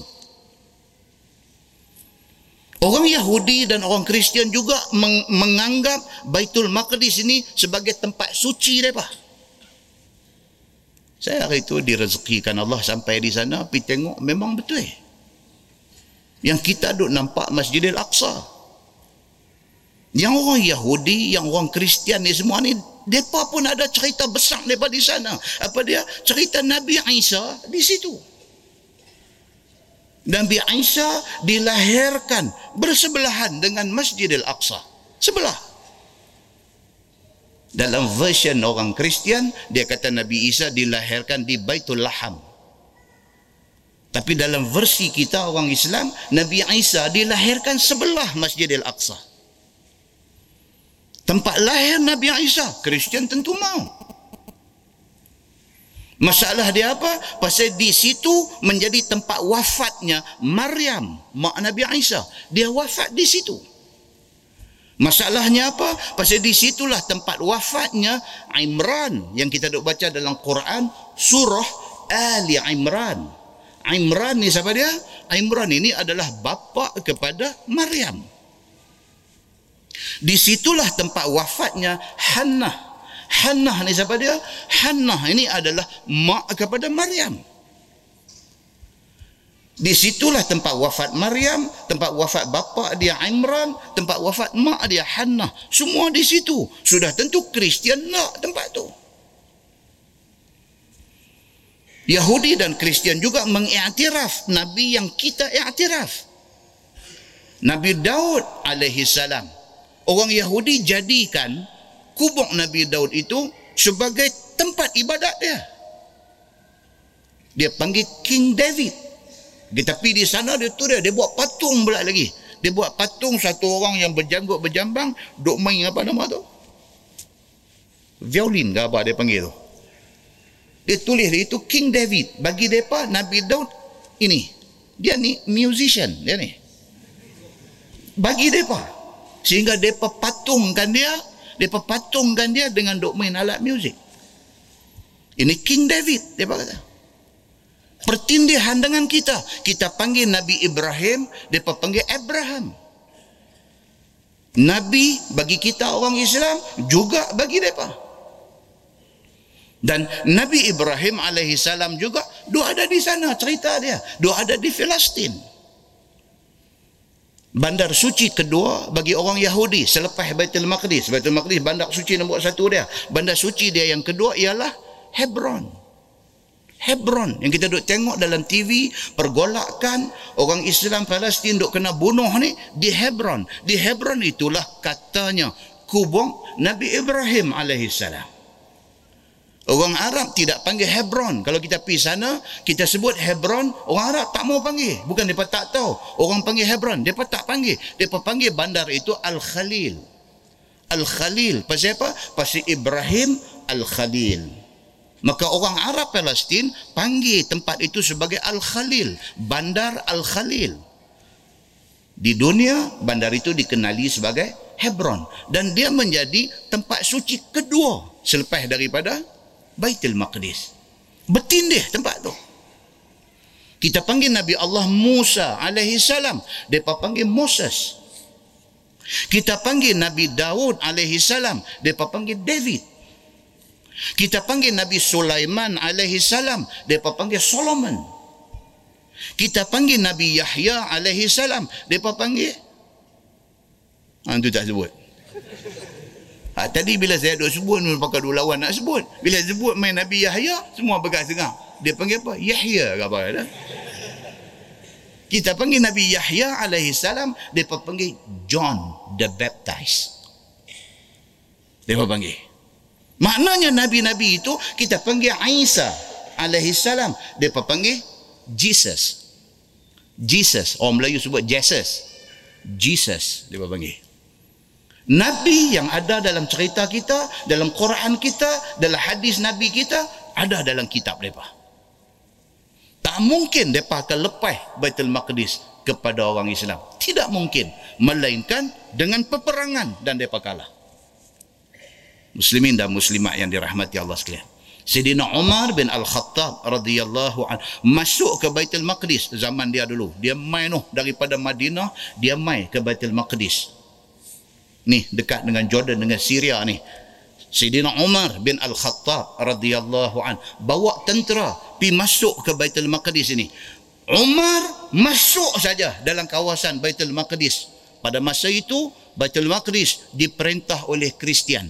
Orang Yahudi dan orang Kristian juga meng- menganggap Baitul Maqdis ini sebagai tempat suci mereka. Saya hari itu direzekikan Allah sampai di sana, pergi tengok memang betul. Yang kita duk nampak Masjidil Aqsa. Yang orang Yahudi, yang orang Kristian ni semua ni, mereka pun ada cerita besar mereka di sana. Apa dia? Cerita Nabi Isa di situ. Nabi Isa dilahirkan bersebelahan dengan Masjidil Aqsa. Sebelah. Dalam version orang Kristian, dia kata Nabi Isa dilahirkan di Baitul Laham. Tapi dalam versi kita orang Islam, Nabi Isa dilahirkan sebelah Masjidil Aqsa. Tempat lahir Nabi Isa, Kristian tentu mau. Masalah dia apa? Pasal di situ menjadi tempat wafatnya Maryam, mak Nabi Isa. Dia wafat di situ. Masalahnya apa? Pasal di situlah tempat wafatnya Imran yang kita duk baca dalam Quran surah Ali Imran. Imran ni siapa dia? Imran ini adalah bapa kepada Maryam. Di situlah tempat wafatnya Hannah Hannah ni siapa dia? Hannah ini adalah mak kepada Maryam. Di situlah tempat wafat Maryam, tempat wafat bapa dia Imran, tempat wafat mak dia Hannah. Semua di situ. Sudah tentu Kristian nak tempat tu. Yahudi dan Kristian juga mengiktiraf Nabi yang kita iktiraf. Nabi Daud alaihi salam. Orang Yahudi jadikan kubur Nabi Daud itu sebagai tempat ibadat dia. Dia panggil King David. Tetapi di sana dia tu dia, dia buat patung pula lagi. Dia buat patung satu orang yang berjanggut berjambang duk main apa nama tu? Violin ke apa dia panggil tu. Dia tulis dia itu King David. Bagi depa Nabi Daud ini. Dia ni musician dia ni. Bagi depa. Sehingga depa patungkan dia dia patungkan dia dengan duk main alat muzik. Ini King David, dia kata. Pertindihan dengan kita. Kita panggil Nabi Ibrahim, dia panggil Abraham. Nabi bagi kita orang Islam juga bagi mereka. Dan Nabi Ibrahim alaihi salam juga dua ada di sana cerita dia. Dua ada di Palestin bandar suci kedua bagi orang Yahudi selepas Baitul Maqdis. Baitul Maqdis bandar suci nombor satu dia. Bandar suci dia yang kedua ialah Hebron. Hebron yang kita duk tengok dalam TV pergolakan orang Islam Palestin duk kena bunuh ni di Hebron. Di Hebron itulah katanya kubur Nabi Ibrahim alaihissalam. Orang Arab tidak panggil Hebron. Kalau kita pergi sana, kita sebut Hebron, orang Arab tak mau panggil. Bukan mereka tak tahu. Orang panggil Hebron, mereka tak panggil. Mereka panggil bandar itu Al-Khalil. Al-Khalil. Pasal apa? Pasal Ibrahim Al-Khalil. Maka orang Arab Palestin panggil tempat itu sebagai Al-Khalil. Bandar Al-Khalil. Di dunia, bandar itu dikenali sebagai Hebron. Dan dia menjadi tempat suci kedua selepas daripada Baitul Maqdis. Bertindih tempat tu. Kita panggil Nabi Allah Musa alaihi salam, depa panggil Moses. Kita panggil Nabi Daud alaihi salam, depa panggil David. Kita panggil Nabi Sulaiman alaihi salam, depa panggil Solomon. Kita panggil Nabi Yahya alaihi salam, depa panggil Ah, itu tak sebut. Ha, tadi bila saya duk sebut pun pakai dua lawan nak sebut. Bila sebut main Nabi Yahya, semua pegang sengah. Dia panggil apa? Yahya ke apa? Dah? Kita panggil Nabi Yahya alaihi salam, dia panggil John the Baptist. Dia panggil. Maknanya Nabi-Nabi itu kita panggil Isa alaihi salam. Dia panggil Jesus. Jesus. Orang Melayu sebut Jesus. Jesus dia panggil. Nabi yang ada dalam cerita kita, dalam Quran kita, dalam hadis Nabi kita, ada dalam kitab mereka. Tak mungkin mereka akan lepas Baitul Maqdis kepada orang Islam. Tidak mungkin. Melainkan dengan peperangan dan mereka kalah. Muslimin dan muslimat yang dirahmati Allah sekalian. Sayyidina Umar bin Al-Khattab radhiyallahu an masuk ke Baitul Maqdis zaman dia dulu. Dia main noh daripada Madinah, dia main ke Baitul Maqdis ni dekat dengan Jordan dengan Syria ni. Sayyidina Umar bin Al-Khattab radhiyallahu an. Bawa tentera pi masuk ke Baitul Maqdis ini. Umar masuk saja dalam kawasan Baitul Maqdis. Pada masa itu Baitul Maqdis diperintah oleh Kristian.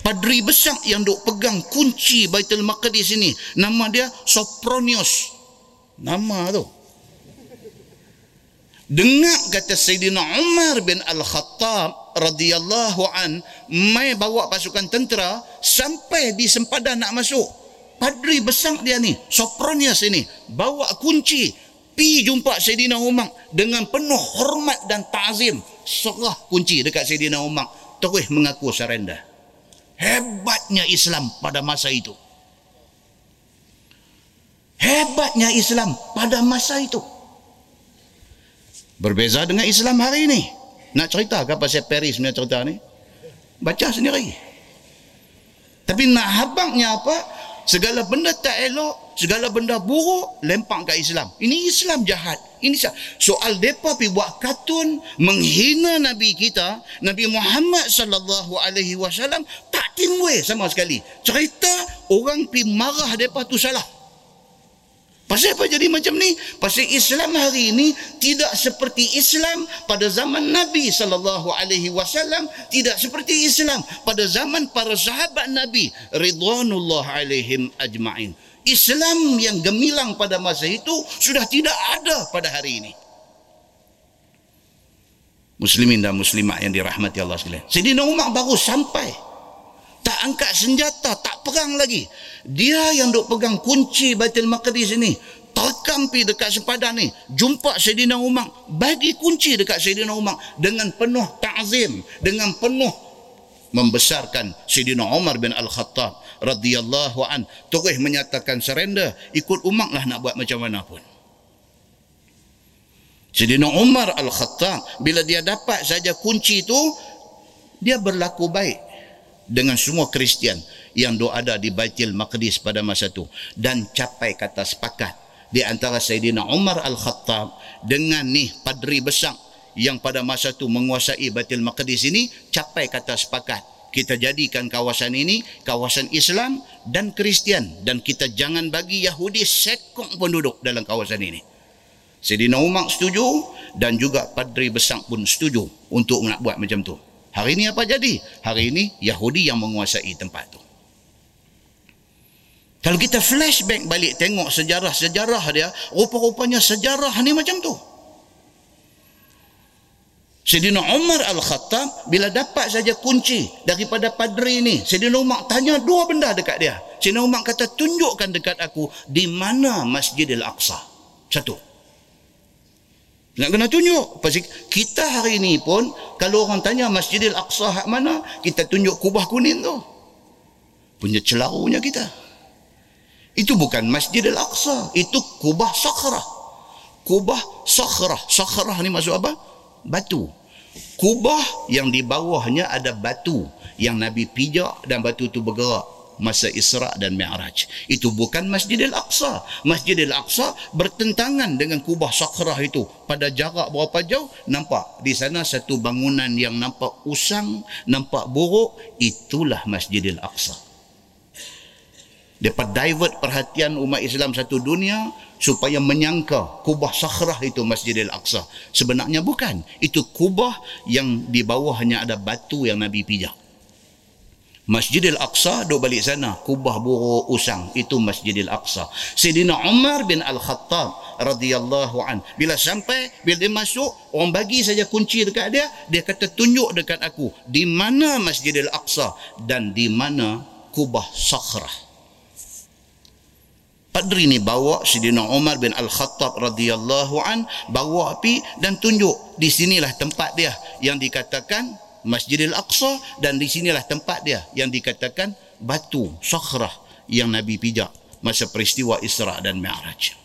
Padri besar yang duk pegang kunci Baitul Maqdis ini nama dia Sopronius. Nama tu Dengar kata Sayyidina Umar bin Al-Khattab radhiyallahu an mai bawa pasukan tentera sampai di sempadan nak masuk. Padri besar dia ni, Sopronius ini, bawa kunci pi jumpa Sayyidina Umar dengan penuh hormat dan ta'zim. Serah kunci dekat Sayyidina Umar. Terus mengaku surrender. Hebatnya Islam pada masa itu. Hebatnya Islam pada masa itu. Berbeza dengan Islam hari ini. Nak cerita ke pasal Paris punya cerita ni? Baca sendiri. Tapi nak habangnya apa? Segala benda tak elok, segala benda buruk, lempak ke Islam. Ini Islam jahat. Ini soal depa pi buat kartun menghina nabi kita, Nabi Muhammad sallallahu alaihi wasallam tak timbul sama sekali. Cerita orang pi marah depa tu salah. Pasal apa jadi macam ni? Pasal Islam hari ini tidak seperti Islam pada zaman Nabi sallallahu alaihi wasallam, tidak seperti Islam pada zaman para sahabat Nabi ridwanullah alaihim ajmain. Islam yang gemilang pada masa itu sudah tidak ada pada hari ini. Muslimin dan muslimat yang dirahmati Allah sekalian. Sayyidina Umar baru sampai tak angkat senjata, tak perang lagi. Dia yang duk pegang kunci Baitul Maqdis ini, terkam pi dekat sepadan ni, jumpa Sayyidina Umar, bagi kunci dekat Sayyidina Umar. Dengan penuh ta'zim, dengan penuh membesarkan Sayyidina Umar bin Al-Khattab radhiyallahu an. Terus menyatakan surrender. Ikut Umar lah nak buat macam mana pun. Sayyidina Umar Al-Khattab bila dia dapat saja kunci tu dia berlaku baik dengan semua Kristian yang doa ada di Baitul Maqdis pada masa itu dan capai kata sepakat di antara Sayyidina Umar Al-Khattab dengan ni padri besar yang pada masa itu menguasai Baitul Maqdis ini capai kata sepakat kita jadikan kawasan ini kawasan Islam dan Kristian dan kita jangan bagi Yahudi sekong pun duduk dalam kawasan ini. Sayyidina Umar setuju dan juga padri besar pun setuju untuk nak buat macam tu. Hari ini apa jadi? Hari ini Yahudi yang menguasai tempat itu. Kalau kita flashback balik tengok sejarah-sejarah dia, rupa-rupanya sejarah ni macam tu. Sayyidina Umar Al-Khattab bila dapat saja kunci daripada padri ni, Sayyidina Umar tanya dua benda dekat dia. Sayyidina Umar kata tunjukkan dekat aku di mana Masjidil Aqsa. Satu. Nak kena tunjuk. Pasal kita hari ini pun, kalau orang tanya Masjidil Aqsa hak mana, kita tunjuk kubah kuning tu. Punya celarunya kita. Itu bukan Masjidil Aqsa. Itu kubah sakhrah. Kubah sakhrah. Sakhrah ni maksud apa? Batu. Kubah yang di bawahnya ada batu yang Nabi pijak dan batu tu bergerak masa Isra dan Mi'raj. Itu bukan Masjidil Aqsa. Masjidil Aqsa bertentangan dengan kubah sakrah itu. Pada jarak berapa jauh, nampak di sana satu bangunan yang nampak usang, nampak buruk, itulah Masjidil Aqsa. Dapat divert perhatian umat Islam satu dunia supaya menyangka kubah sakrah itu Masjidil Aqsa. Sebenarnya bukan. Itu kubah yang di bawahnya ada batu yang Nabi pijak. Masjidil Aqsa duk balik sana. Kubah buruk usang. Itu Masjidil Aqsa. Sayyidina Umar bin Al-Khattab radhiyallahu an. Bila sampai bila dia masuk orang bagi saja kunci dekat dia dia kata tunjuk dekat aku di mana Masjidil Aqsa dan di mana kubah Sakhrah. Padri ni bawa Sayyidina Umar bin Al-Khattab radhiyallahu an bawa api dan tunjuk di sinilah tempat dia. Yang dikatakan Masjidil Aqsa dan di sinilah tempat dia yang dikatakan batu sakhrah yang Nabi pijak masa peristiwa Isra dan Mi'raj.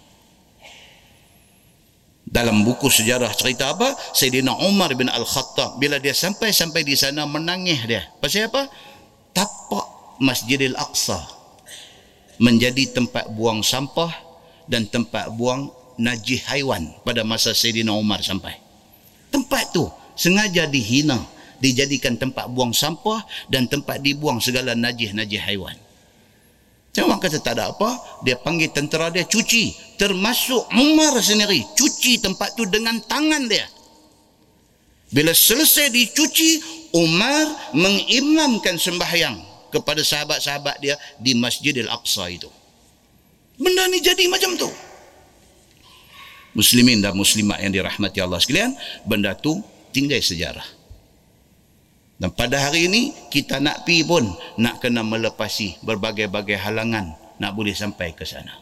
Dalam buku sejarah cerita apa? Sayyidina Umar bin Al-Khattab bila dia sampai-sampai di sana menangis dia. Pasal apa? Tapak Masjidil Aqsa menjadi tempat buang sampah dan tempat buang najis haiwan pada masa Sayyidina Umar sampai. Tempat tu sengaja dihina dijadikan tempat buang sampah dan tempat dibuang segala najis-najis haiwan. Cuma kata tak ada apa, dia panggil tentera dia cuci. Termasuk Umar sendiri, cuci tempat tu dengan tangan dia. Bila selesai dicuci, Umar mengimamkan sembahyang kepada sahabat-sahabat dia di Masjidil Aqsa itu. Benda ni jadi macam tu. Muslimin dan muslimat yang dirahmati Allah sekalian, benda tu tinggal sejarah. Dan pada hari ini kita nak pi pun nak kena melepasi berbagai-bagai halangan nak boleh sampai ke sana.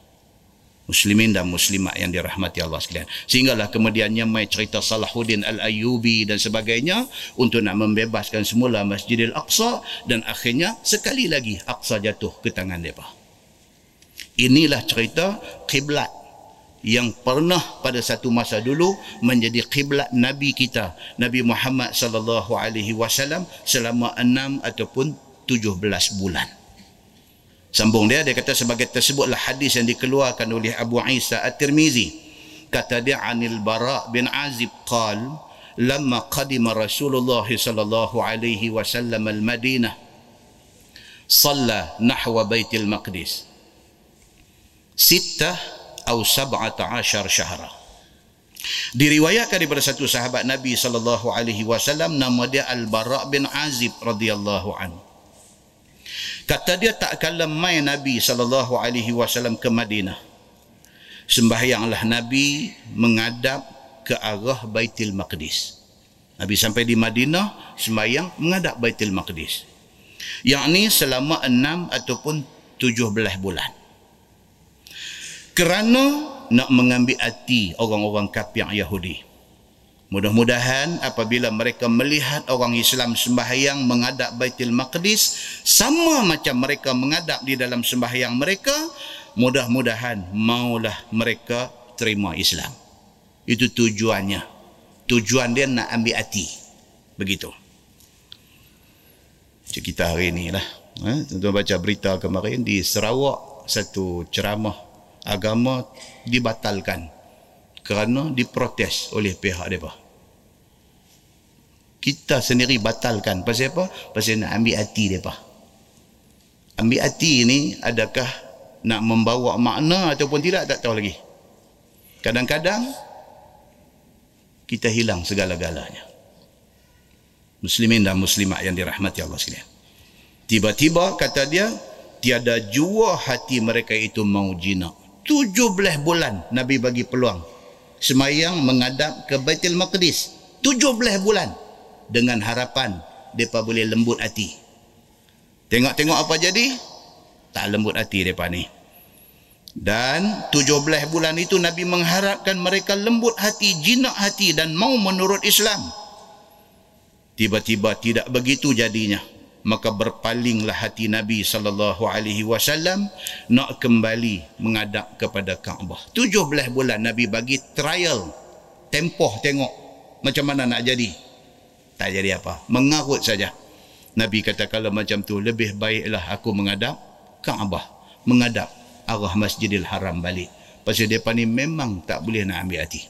Muslimin dan muslimat yang dirahmati Allah sekalian. Sehinggalah kemudiannya mai cerita Salahuddin Al-Ayyubi dan sebagainya untuk nak membebaskan semula Masjidil Aqsa dan akhirnya sekali lagi Aqsa jatuh ke tangan mereka. Inilah cerita kiblat yang pernah pada satu masa dulu menjadi kiblat nabi kita Nabi Muhammad sallallahu alaihi wasallam selama enam ataupun tujuh belas bulan. Sambung dia dia kata sebagai tersebutlah hadis yang dikeluarkan oleh Abu Isa At-Tirmizi. Kata dia Anil Bara bin Azib qal lamma qadima Rasulullah sallallahu alaihi wasallam al-Madinah صلى نحو بيت المقدس ستة atau sab'ata asyar syahra. Diriwayatkan daripada satu sahabat Nabi sallallahu alaihi wasallam nama dia Al-Bara bin Azib radhiyallahu an. Kata dia tak kala mai Nabi sallallahu alaihi wasallam ke Madinah. Sembahyanglah Nabi menghadap ke arah Baitul Maqdis. Nabi sampai di Madinah sembahyang menghadap Baitul Maqdis. Yang ni selama enam ataupun tujuh belas bulan kerana nak mengambil hati orang-orang kafir Yahudi. Mudah-mudahan apabila mereka melihat orang Islam sembahyang menghadap Baitul Maqdis sama macam mereka menghadap di dalam sembahyang mereka, mudah-mudahan maulah mereka terima Islam. Itu tujuannya. Tujuan dia nak ambil hati. Begitu. Cik kita hari ini lah. Eh, tuan baca berita kemarin di Sarawak satu ceramah agama dibatalkan kerana diprotes oleh pihak mereka. Kita sendiri batalkan. Pasal apa? Pasal nak ambil hati mereka. Ambil hati ini adakah nak membawa makna ataupun tidak, tak tahu lagi. Kadang-kadang kita hilang segala-galanya. Muslimin dan muslimat yang dirahmati Allah sekalian. Tiba-tiba kata dia, tiada jua hati mereka itu mau jinak. 17 bulan Nabi bagi peluang. Semayang menghadap ke Baitul Maqdis. 17 bulan dengan harapan mereka boleh lembut hati. Tengok-tengok apa jadi? Tak lembut hati mereka ni. Dan 17 bulan itu Nabi mengharapkan mereka lembut hati jinak hati dan mau menurut Islam. Tiba-tiba tidak begitu jadinya maka berpalinglah hati Nabi sallallahu alaihi wasallam nak kembali menghadap kepada Kaabah. 17 bulan Nabi bagi trial tempoh tengok macam mana nak jadi. Tak jadi apa. Mengarut saja. Nabi kata kalau macam tu lebih baiklah aku menghadap Kaabah, menghadap arah Masjidil Haram balik. Pasal depa ni memang tak boleh nak ambil hati.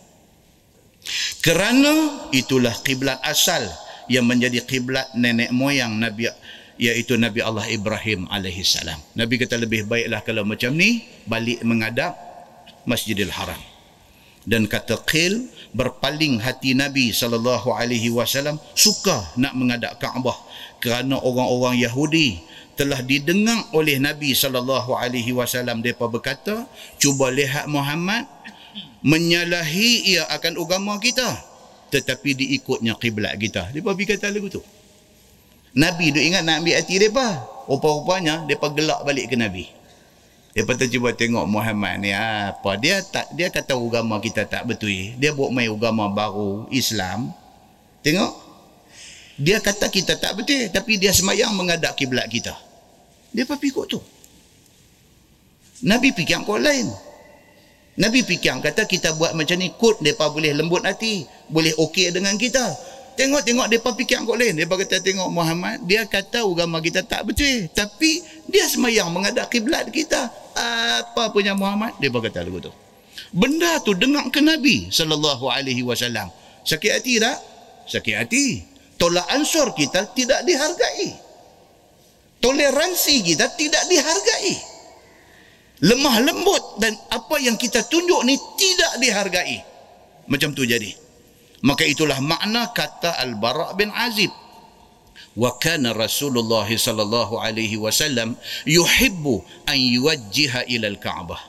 Kerana itulah kiblat asal yang menjadi kiblat nenek moyang Nabi iaitu Nabi Allah Ibrahim alaihi salam. Nabi kata lebih baiklah kalau macam ni balik menghadap Masjidil Haram. dan kata qil berpaling hati Nabi sallallahu alaihi wasallam suka nak menghadap Kaabah kerana orang-orang Yahudi telah didengar oleh Nabi sallallahu alaihi wasallam depa berkata cuba lihat Muhammad menyalahi ia akan agama kita tetapi diikutnya kiblat kita depa pergi kata lagu tu Nabi duk ingat nak ambil hati depa rupa-rupanya depa gelak balik ke Nabi Lepas tu cuba tengok Muhammad ni apa dia tak dia kata agama kita tak betul. Dia buat main agama baru Islam. Tengok. Dia kata kita tak betul tapi dia semayang menghadap kiblat kita. Dia apa ikut tu? Nabi fikir kau lain. Nabi fikir kata kita buat macam ni kod depa boleh lembut hati, boleh okey dengan kita. Tengok-tengok mereka fikir kau lain. Mereka kata tengok Muhammad, dia kata agama kita tak betul. Tapi dia semayang menghadap kiblat kita. Apa punya Muhammad? Dia kata lagu tu. Benda tu dengar ke Nabi sallallahu alaihi wasallam. Sakit hati tak? Sakit hati. Tolak ansur kita tidak dihargai. Toleransi kita tidak dihargai. Lemah lembut dan apa yang kita tunjuk ni tidak dihargai. Macam tu jadi. Maka itulah makna kata Al-Bara' bin Azib. Wa kana Rasulullah sallallahu alaihi wasallam yuhibbu an yuwajjiha ila al-Ka'bah.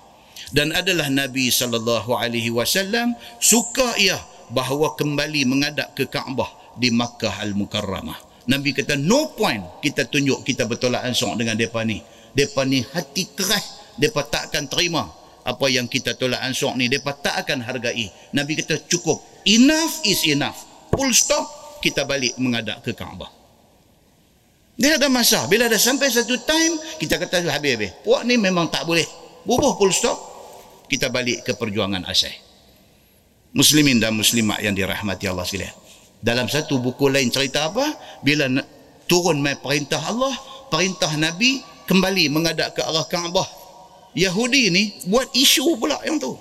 Dan adalah Nabi sallallahu alaihi wasallam suka ia bahawa kembali menghadap ke Kaabah di Makkah Al-Mukarramah. Nabi kata no point kita tunjuk kita bertolak ansur dengan depa ni. Depa ni hati keras, depa takkan terima apa yang kita tolak ansur ni depa tak akan hargai. Nabi kata cukup enough is enough. Full stop, kita balik menghadap ke Kaabah. Dia ada masa. Bila dah sampai satu time, kita kata habis-habis. Puak ni memang tak boleh. Bubuh full stop, kita balik ke perjuangan asai. Muslimin dan muslimat yang dirahmati Allah sekalian. Dalam satu buku lain cerita apa? Bila turun mai perintah Allah, perintah Nabi kembali menghadap ke arah Kaabah. Yahudi ni buat isu pula yang tu.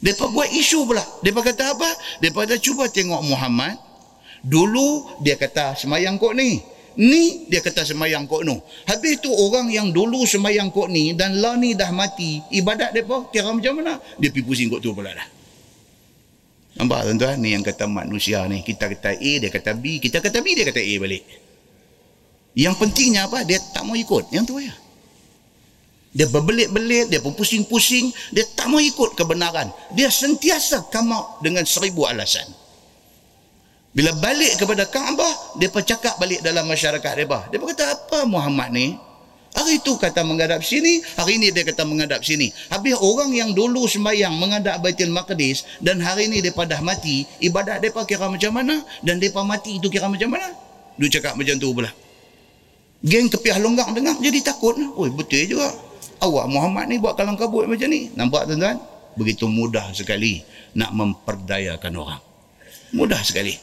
Mereka buat isu pula. Mereka kata apa? Mereka kata cuba tengok Muhammad. Dulu dia kata semayang kok ni. Ni dia kata semayang kok nu. Habis tu orang yang dulu semayang kok ni dan lah ni dah mati. Ibadat mereka kira macam mana? Dia pergi pusing kok tu pula dah. Nampak tuan-tuan? Ni yang kata manusia ni. Kita kata A, dia kata B. Kita kata B, dia kata A balik. Yang pentingnya apa? Dia tak mau ikut. Yang tu ya. Dia berbelit-belit, dia pun pusing-pusing, dia tak mau ikut kebenaran. Dia sentiasa kamak dengan seribu alasan. Bila balik kepada Kaabah, dia pun cakap balik dalam masyarakat dia. Dia pun kata, apa Muhammad ni? Hari itu kata menghadap sini, hari ini dia kata menghadap sini. Habis orang yang dulu sembahyang menghadap Baitul Maqdis dan hari ini dia dah mati, ibadat dia kira macam mana dan dia mati itu kira macam mana? Dia cakap macam tu pula. Geng kepiah longgang dengar jadi takut. Oh, betul juga awak Muhammad ni buat kalang kabut macam ni. Nampak tuan-tuan? Begitu mudah sekali nak memperdayakan orang. Mudah sekali.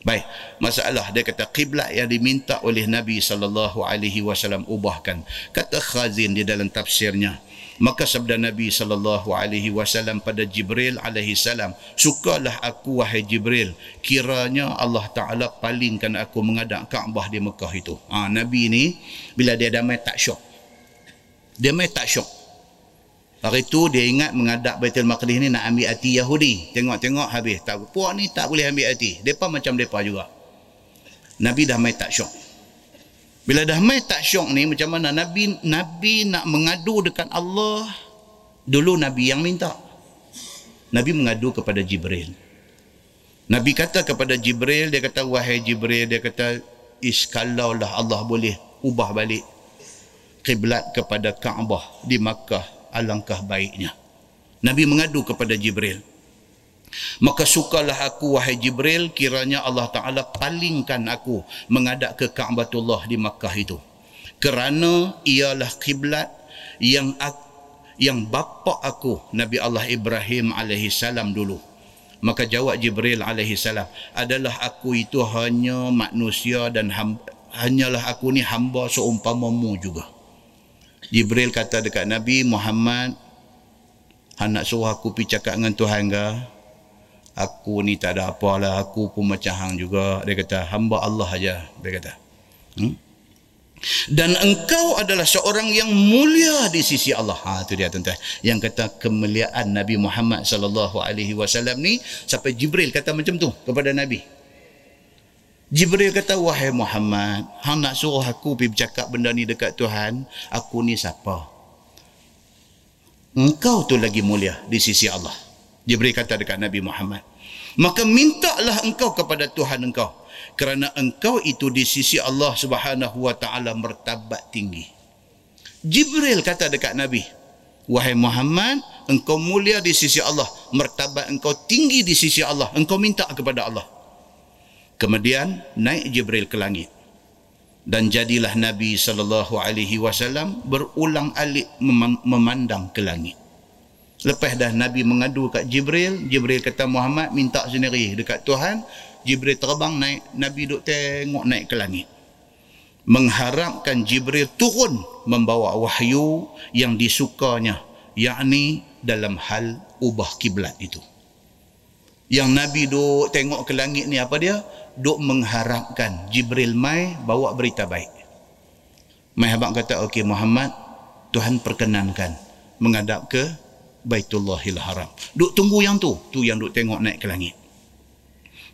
Baik, masalah dia kata kiblat yang diminta oleh Nabi sallallahu alaihi wasallam ubahkan. Kata Khazin di dalam tafsirnya, maka sabda Nabi sallallahu alaihi wasallam pada Jibril alaihi salam, "Sukalah aku wahai Jibril, kiranya Allah Taala palingkan aku menghadap Kaabah di Mekah itu." Ha, Nabi ni bila dia damai tak syok dia mai tak syok. Hari tu dia ingat menghadap Baitul Maqdis ni nak ambil hati Yahudi. Tengok-tengok habis. Tak puak ni tak boleh ambil hati. Depa macam depa juga. Nabi dah mai tak syok. Bila dah mai tak syok ni macam mana Nabi Nabi nak mengadu dekat Allah? Dulu Nabi yang minta. Nabi mengadu kepada Jibril. Nabi kata kepada Jibril dia kata wahai Jibril dia kata is kalau lah Allah boleh ubah balik kiblat kepada Kaabah di Makkah alangkah baiknya. Nabi mengadu kepada Jibril. Maka sukalah aku wahai Jibril kiranya Allah Taala palingkan aku menghadap ke Kaabatullah di Makkah itu. Kerana ialah kiblat yang yang bapa aku Nabi Allah Ibrahim alaihi salam dulu. Maka jawab Jibril alaihi salam, adalah aku itu hanya manusia dan hamba, hanyalah aku ni hamba seumpamamu juga. Jibril kata dekat Nabi Muhammad nak suruh aku pergi cakap dengan Tuhan ke aku ni tak ada apa lah aku pun macam hang juga dia kata hamba Allah aja dia kata hmm? dan engkau adalah seorang yang mulia di sisi Allah. Ha tu dia tuan-tuan. Yang kata kemuliaan Nabi Muhammad sallallahu alaihi wasallam ni sampai Jibril kata macam tu kepada Nabi. Jibril kata wahai Muhammad, hang nak suruh aku pergi bercakap benda ni dekat Tuhan, aku ni siapa? Engkau tu lagi mulia di sisi Allah. Jibril kata dekat Nabi Muhammad. Maka mintalah engkau kepada Tuhan engkau kerana engkau itu di sisi Allah Subhanahu wa taala martabat tinggi. Jibril kata dekat Nabi, "Wahai Muhammad, engkau mulia di sisi Allah, martabat engkau tinggi di sisi Allah. Engkau minta kepada Allah." Kemudian naik Jibril ke langit. Dan jadilah Nabi sallallahu alaihi wasallam berulang alik memandang ke langit. Lepas dah Nabi mengadu kat Jibril, Jibril kata Muhammad minta sendiri dekat Tuhan, Jibril terbang naik, Nabi duduk tengok naik ke langit. Mengharapkan Jibril turun membawa wahyu yang disukanya, yakni dalam hal ubah kiblat itu. Yang Nabi duduk tengok ke langit ni apa dia? Duduk mengharapkan Jibril mai bawa berita baik. Mai abang kata, okey Muhammad, Tuhan perkenankan menghadap ke Baitullahil Haram. Duk tunggu yang tu, tu yang duk tengok naik ke langit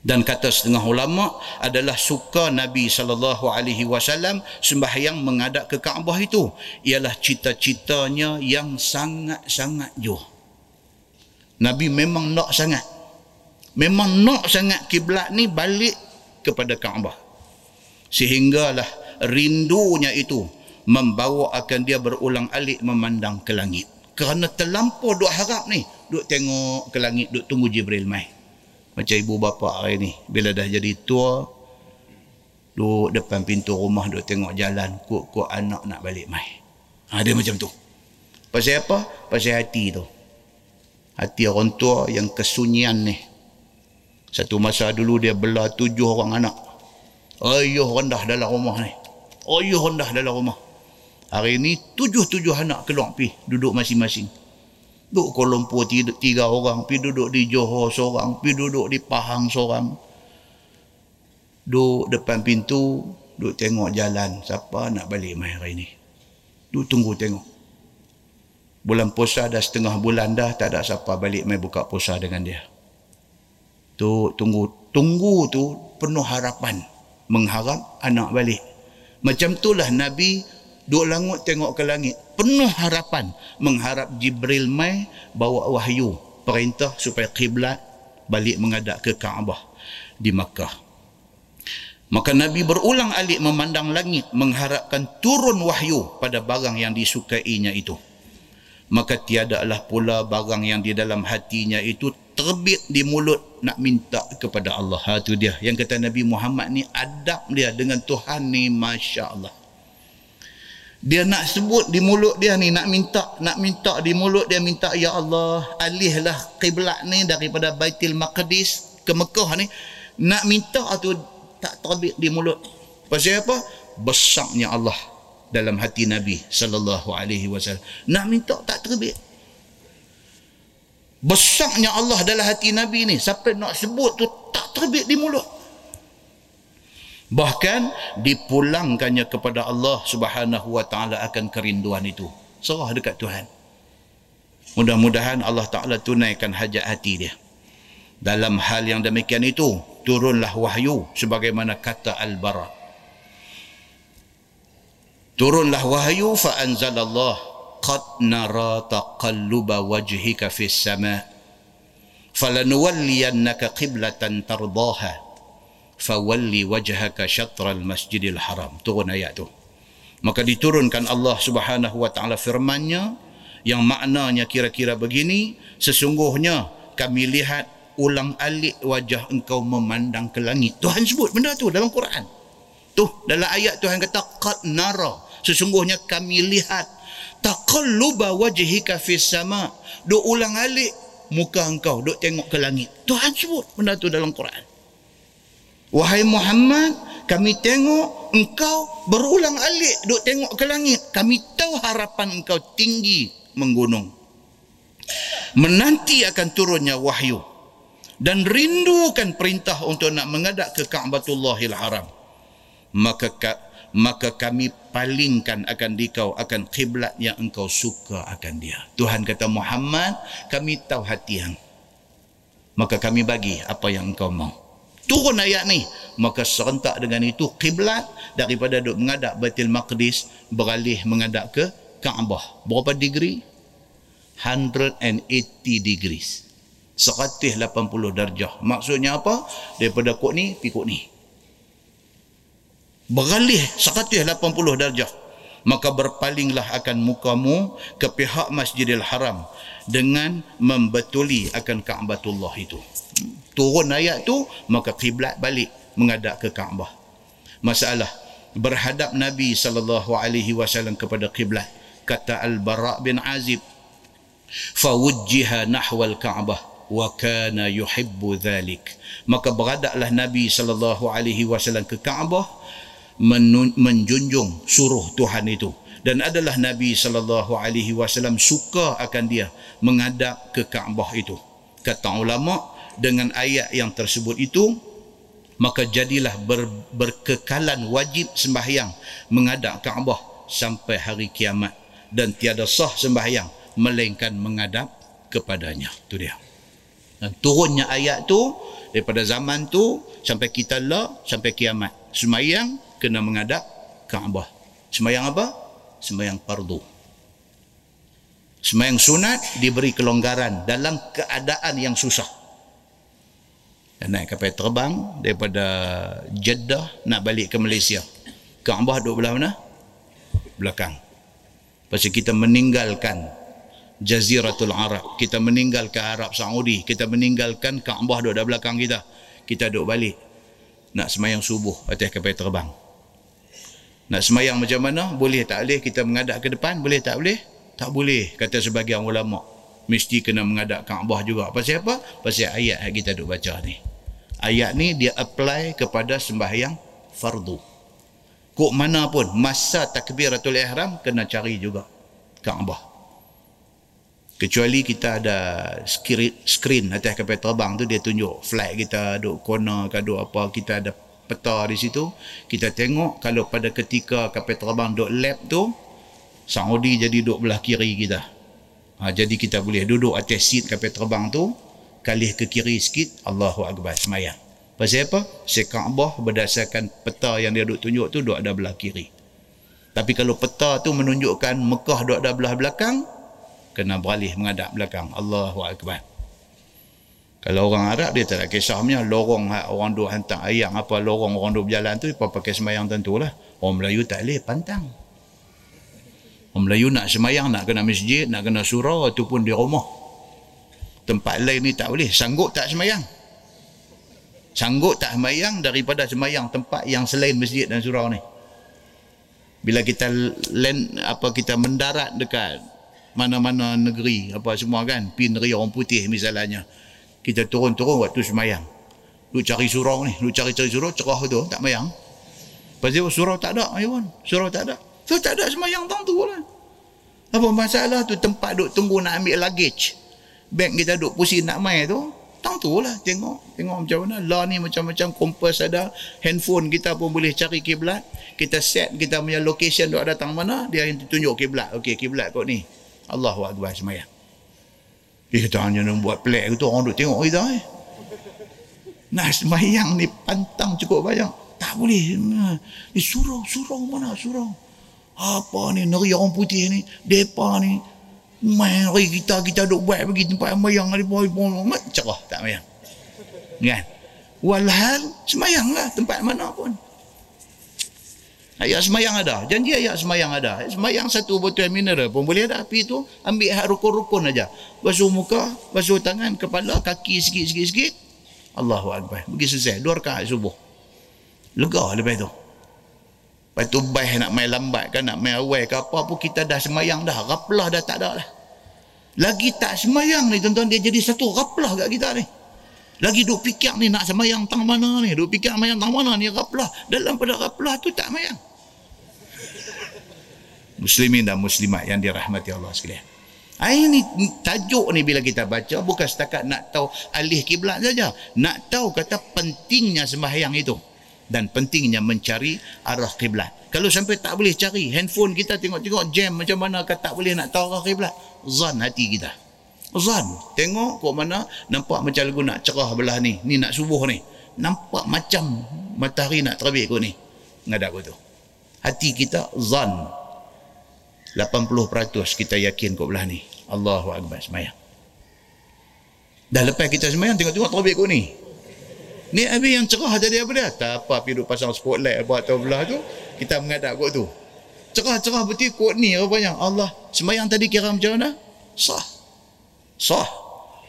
dan kata setengah ulama adalah suka Nabi sallallahu alaihi wasallam sembahyang menghadap ke Kaabah itu ialah cita-citanya yang sangat-sangat jauh. Nabi memang nak sangat. Memang nak sangat kiblat ni balik kepada Kaabah. Sehinggalah rindunya itu membawa akan dia berulang alik memandang ke langit. Kerana terlampau duk harap ni, duk tengok ke langit, duk tunggu Jibril mai. Macam ibu bapa hari ni. Bila dah jadi tua, duduk depan pintu rumah, duduk tengok jalan, kuk-kuk anak nak balik mai. Ha, dia macam tu. Pasal apa? Pasal hati tu. Hati orang tua yang kesunyian ni. Satu masa dulu dia belah tujuh orang anak. Ayuh rendah dalam rumah ni. Ayuh rendah dalam rumah. Hari ni tujuh-tujuh anak keluar pergi duduk masing-masing. Duduk Kuala Lumpur tiga, tiga orang, pi duduk di Johor seorang, pi duduk di Pahang seorang. Duduk depan pintu, duduk tengok jalan. Siapa nak balik mai hari ni? Duduk tunggu tengok. Bulan puasa dah setengah bulan dah, tak ada siapa balik mai buka puasa dengan dia. Tu tunggu, tunggu tu penuh harapan. Mengharap anak balik. Macam itulah Nabi duk langut tengok ke langit penuh harapan mengharap Jibril mai bawa wahyu perintah supaya kiblat balik menghadap ke Kaabah di Makkah maka Nabi berulang alik memandang langit mengharapkan turun wahyu pada barang yang disukainya itu maka tiadalah pula barang yang di dalam hatinya itu terbit di mulut nak minta kepada Allah. Ha tu dia. Yang kata Nabi Muhammad ni adab dia dengan Tuhan ni masya-Allah dia nak sebut di mulut dia ni nak minta nak minta di mulut dia minta ya Allah alihlah kiblat ni daripada Baitul Maqdis ke Mekah ni nak minta tu tak terbit di mulut pasal apa besarnya Allah dalam hati Nabi sallallahu alaihi wasallam. Nak minta tak terbit? Besarnya Allah dalam hati Nabi ni sampai nak sebut tu tak terbit di mulut. Bahkan dipulangkannya kepada Allah Subhanahu wa taala akan kerinduan itu. Serah dekat Tuhan. Mudah-mudahan Allah taala tunaikan hajat hati dia. Dalam hal yang demikian itu turunlah wahyu sebagaimana kata al-bara turunlah wahyu fa anzalallah qad nara taqalluba wajhika fis sama. Falanuwalliyannaka qiblatan tardaha. Fawalli wajhaka syatral masjidil haram. Turun ayat tu. Maka diturunkan Allah Subhanahu wa taala firman-Nya yang maknanya kira-kira begini sesungguhnya kami lihat ulang alik wajah engkau memandang ke langit. Tuhan sebut benda tu dalam Quran. Tu dalam ayat Tuhan kata qad nara sesungguhnya kami lihat taqalluba wajhika fis sama duk ulang alik muka engkau duk tengok ke langit Tuhan sebut benda tu dalam Quran Wahai Muhammad, kami tengok engkau berulang alik duk tengok ke langit. Kami tahu harapan engkau tinggi menggunung. Menanti akan turunnya wahyu. Dan rindukan perintah untuk nak mengadak ke Ka'batullahil Haram. Maka maka kami palingkan akan dikau akan kiblat yang engkau suka akan dia. Tuhan kata Muhammad, kami tahu hati yang. Maka kami bagi apa yang engkau mau. Turun ayat ni. Maka serentak dengan itu kiblat daripada duk mengadap Baitul Maqdis beralih mengadap ke Kaabah. Berapa degree? 180 degrees. 180 darjah. Maksudnya apa? Daripada kok ni, pergi kok ni. Beralih 180 darjah. Maka berpalinglah akan mukamu ke pihak Masjidil Haram dengan membetuli akan Ka'batullah itu. Turun ayat tu, maka kiblat balik mengadap ke Kaabah. Masalah berhadap Nabi sallallahu alaihi wasallam kepada kiblat kata Al-Bara bin Azib fawujjiha nahwal Ka'bah wa kana yuhibbu dhalik maka beradaklah nabi sallallahu alaihi wasallam ke Kaabah menjunjung suruh Tuhan itu. Dan adalah nabi sallallahu alaihi wasallam suka akan dia menghadap ke Kaabah itu. Kata ulama dengan ayat yang tersebut itu maka jadilah ber, berkekalan wajib sembahyang menghadap Kaabah sampai hari kiamat. Dan tiada sah sembahyang melainkan menghadap kepadanya. Itu dia. Dan turunnya ayat tu daripada zaman tu sampai kita lah sampai kiamat. Semayang kena menghadap Kaabah. Semayang apa? Semayang fardu. Semayang sunat diberi kelonggaran dalam keadaan yang susah. Dan naik kapal terbang daripada Jeddah nak balik ke Malaysia. Kaabah duduk belah mana? Belakang. Pasal kita meninggalkan Jaziratul Arab. Kita meninggalkan Arab Saudi. Kita meninggalkan Kaabah duduk di belakang kita. Kita duduk balik. Nak semayang subuh atas kapal terbang. Nak semayang macam mana? Boleh tak boleh kita mengadap ke depan? Boleh tak boleh? Tak boleh. Kata sebagian ulama. Mesti kena mengadap Kaabah juga. Pasal apa? Pasal ayat yang kita duduk baca ni. Ayat ni dia apply kepada sembahyang fardu. Kok mana pun masa takbiratul ihram kena cari juga Kaabah kecuali kita ada screen atas kapal terbang tu dia tunjuk flight kita duduk corner ke duduk apa kita ada peta di situ. Kita tengok kalau pada ketika kapal terbang duduk lap tu Saudi jadi duduk belah kiri kita. Ha, jadi kita boleh duduk atas seat kapal terbang tu kalih ke kiri sikit Allahu Akbar semayang. Pasal apa? Seka'bah berdasarkan peta yang dia duduk tunjuk tu duduk ada belah kiri. Tapi kalau peta tu menunjukkan Mekah duduk ada belah belakang kena beralih menghadap belakang. Allahu Akbar kalau orang Arab dia tak kisahnya lorong orang duk hantar ayam apa lorong orang duk berjalan tu apa pakai semayang tentulah. Orang Melayu tak boleh pantang. Orang Melayu nak semayang nak kena masjid nak kena surau ataupun di rumah. Tempat lain ni tak boleh. Sanggup tak semayang sanggup tak semayang daripada semayang tempat yang selain masjid dan surau ni? Bila kita land apa kita mendarat dekat mana-mana negeri apa semua kan pi negeri orang putih misalnya kita turun-turun waktu semayang. Lu cari surau ni lu cari-cari surau cerah tu tak mayang. Pasal surau tak ada ayun surau tak ada. So tak ada semayang tang tu lah apa masalah tu tempat duk tunggu nak ambil luggage? Beg kita duk pusing nak mai tu. Tang tu lah tengok. Tengok macam mana. Lah ni macam-macam kompas ada. Handphone kita pun boleh cari kiblat. Kita set kita punya location duk datang mana dia yang tunjuk kiblat. Okey kiblat kau ni. Allahu Akbar semayang. Eh, kita hanya nak buat pelik tu orang duk tengok kita eh. Nah, semayang ni pantang cukup banyak. Tak boleh. Ni surau, surau mana surau? Apa ni negeri orang putih ni? Depa ni mari kita kita duk buat pergi tempat semayang cerah tak semayang. Kan? Walhal semayanglah tempat mana pun. Ayat semayang ada. Janji ayat semayang ada. Semayang satu botol mineral pun boleh ada. Api tu ambil hak rukun-rukun aja. Basuh muka, basuh tangan, kepala, kaki sikit-sikit-sikit. Allahu Akbar. Pergi selesai. Dua rakaat subuh. Lega lepas tu. Lepas tu baik nak main lambat kan, nak main awal ke apa pun kita dah semayang dah. Raplah dah tak ada lah. Lagi tak semayang ni tuan-tuan dia jadi satu raplah kat kita ni. Lagi duk fikir ni nak semayang tang mana ni. Duk fikir semayang tang mana ni. Raplah. Dalam pada raplah tu tak semayang. Muslimin dan muslimat yang dirahmati Allah sekalian. Ini tajuk ni bila kita baca bukan setakat nak tahu alih kiblat saja. Nak tahu kata pentingnya sembahyang itu. dan pentingnya mencari arah kiblat. Kalau sampai tak boleh cari handphone kita tengok-tengok jam macam mana kan tak boleh nak tahu arah kiblat. Zan hati kita. Zan. Tengok kok mana nampak macam lagu nak cerah belah ni. Ni nak subuh ni. Nampak macam matahari nak terbit kau ni. Ngadak kau tu. Hati kita zan. 80% kita yakin kok belah ni. Allahu Akbar semayang. Dah lepas kita semayang tengok-tengok terbit kau ni. Ni habis yang cerah tadi apa dia? Tak apa pergi duduk pasang spotlight buat atas belah tu. Kita mengadap kot tu. Cerah-cerah betul kot ni rupanya. Allah semayang tadi kira macam mana? Sah. Sah.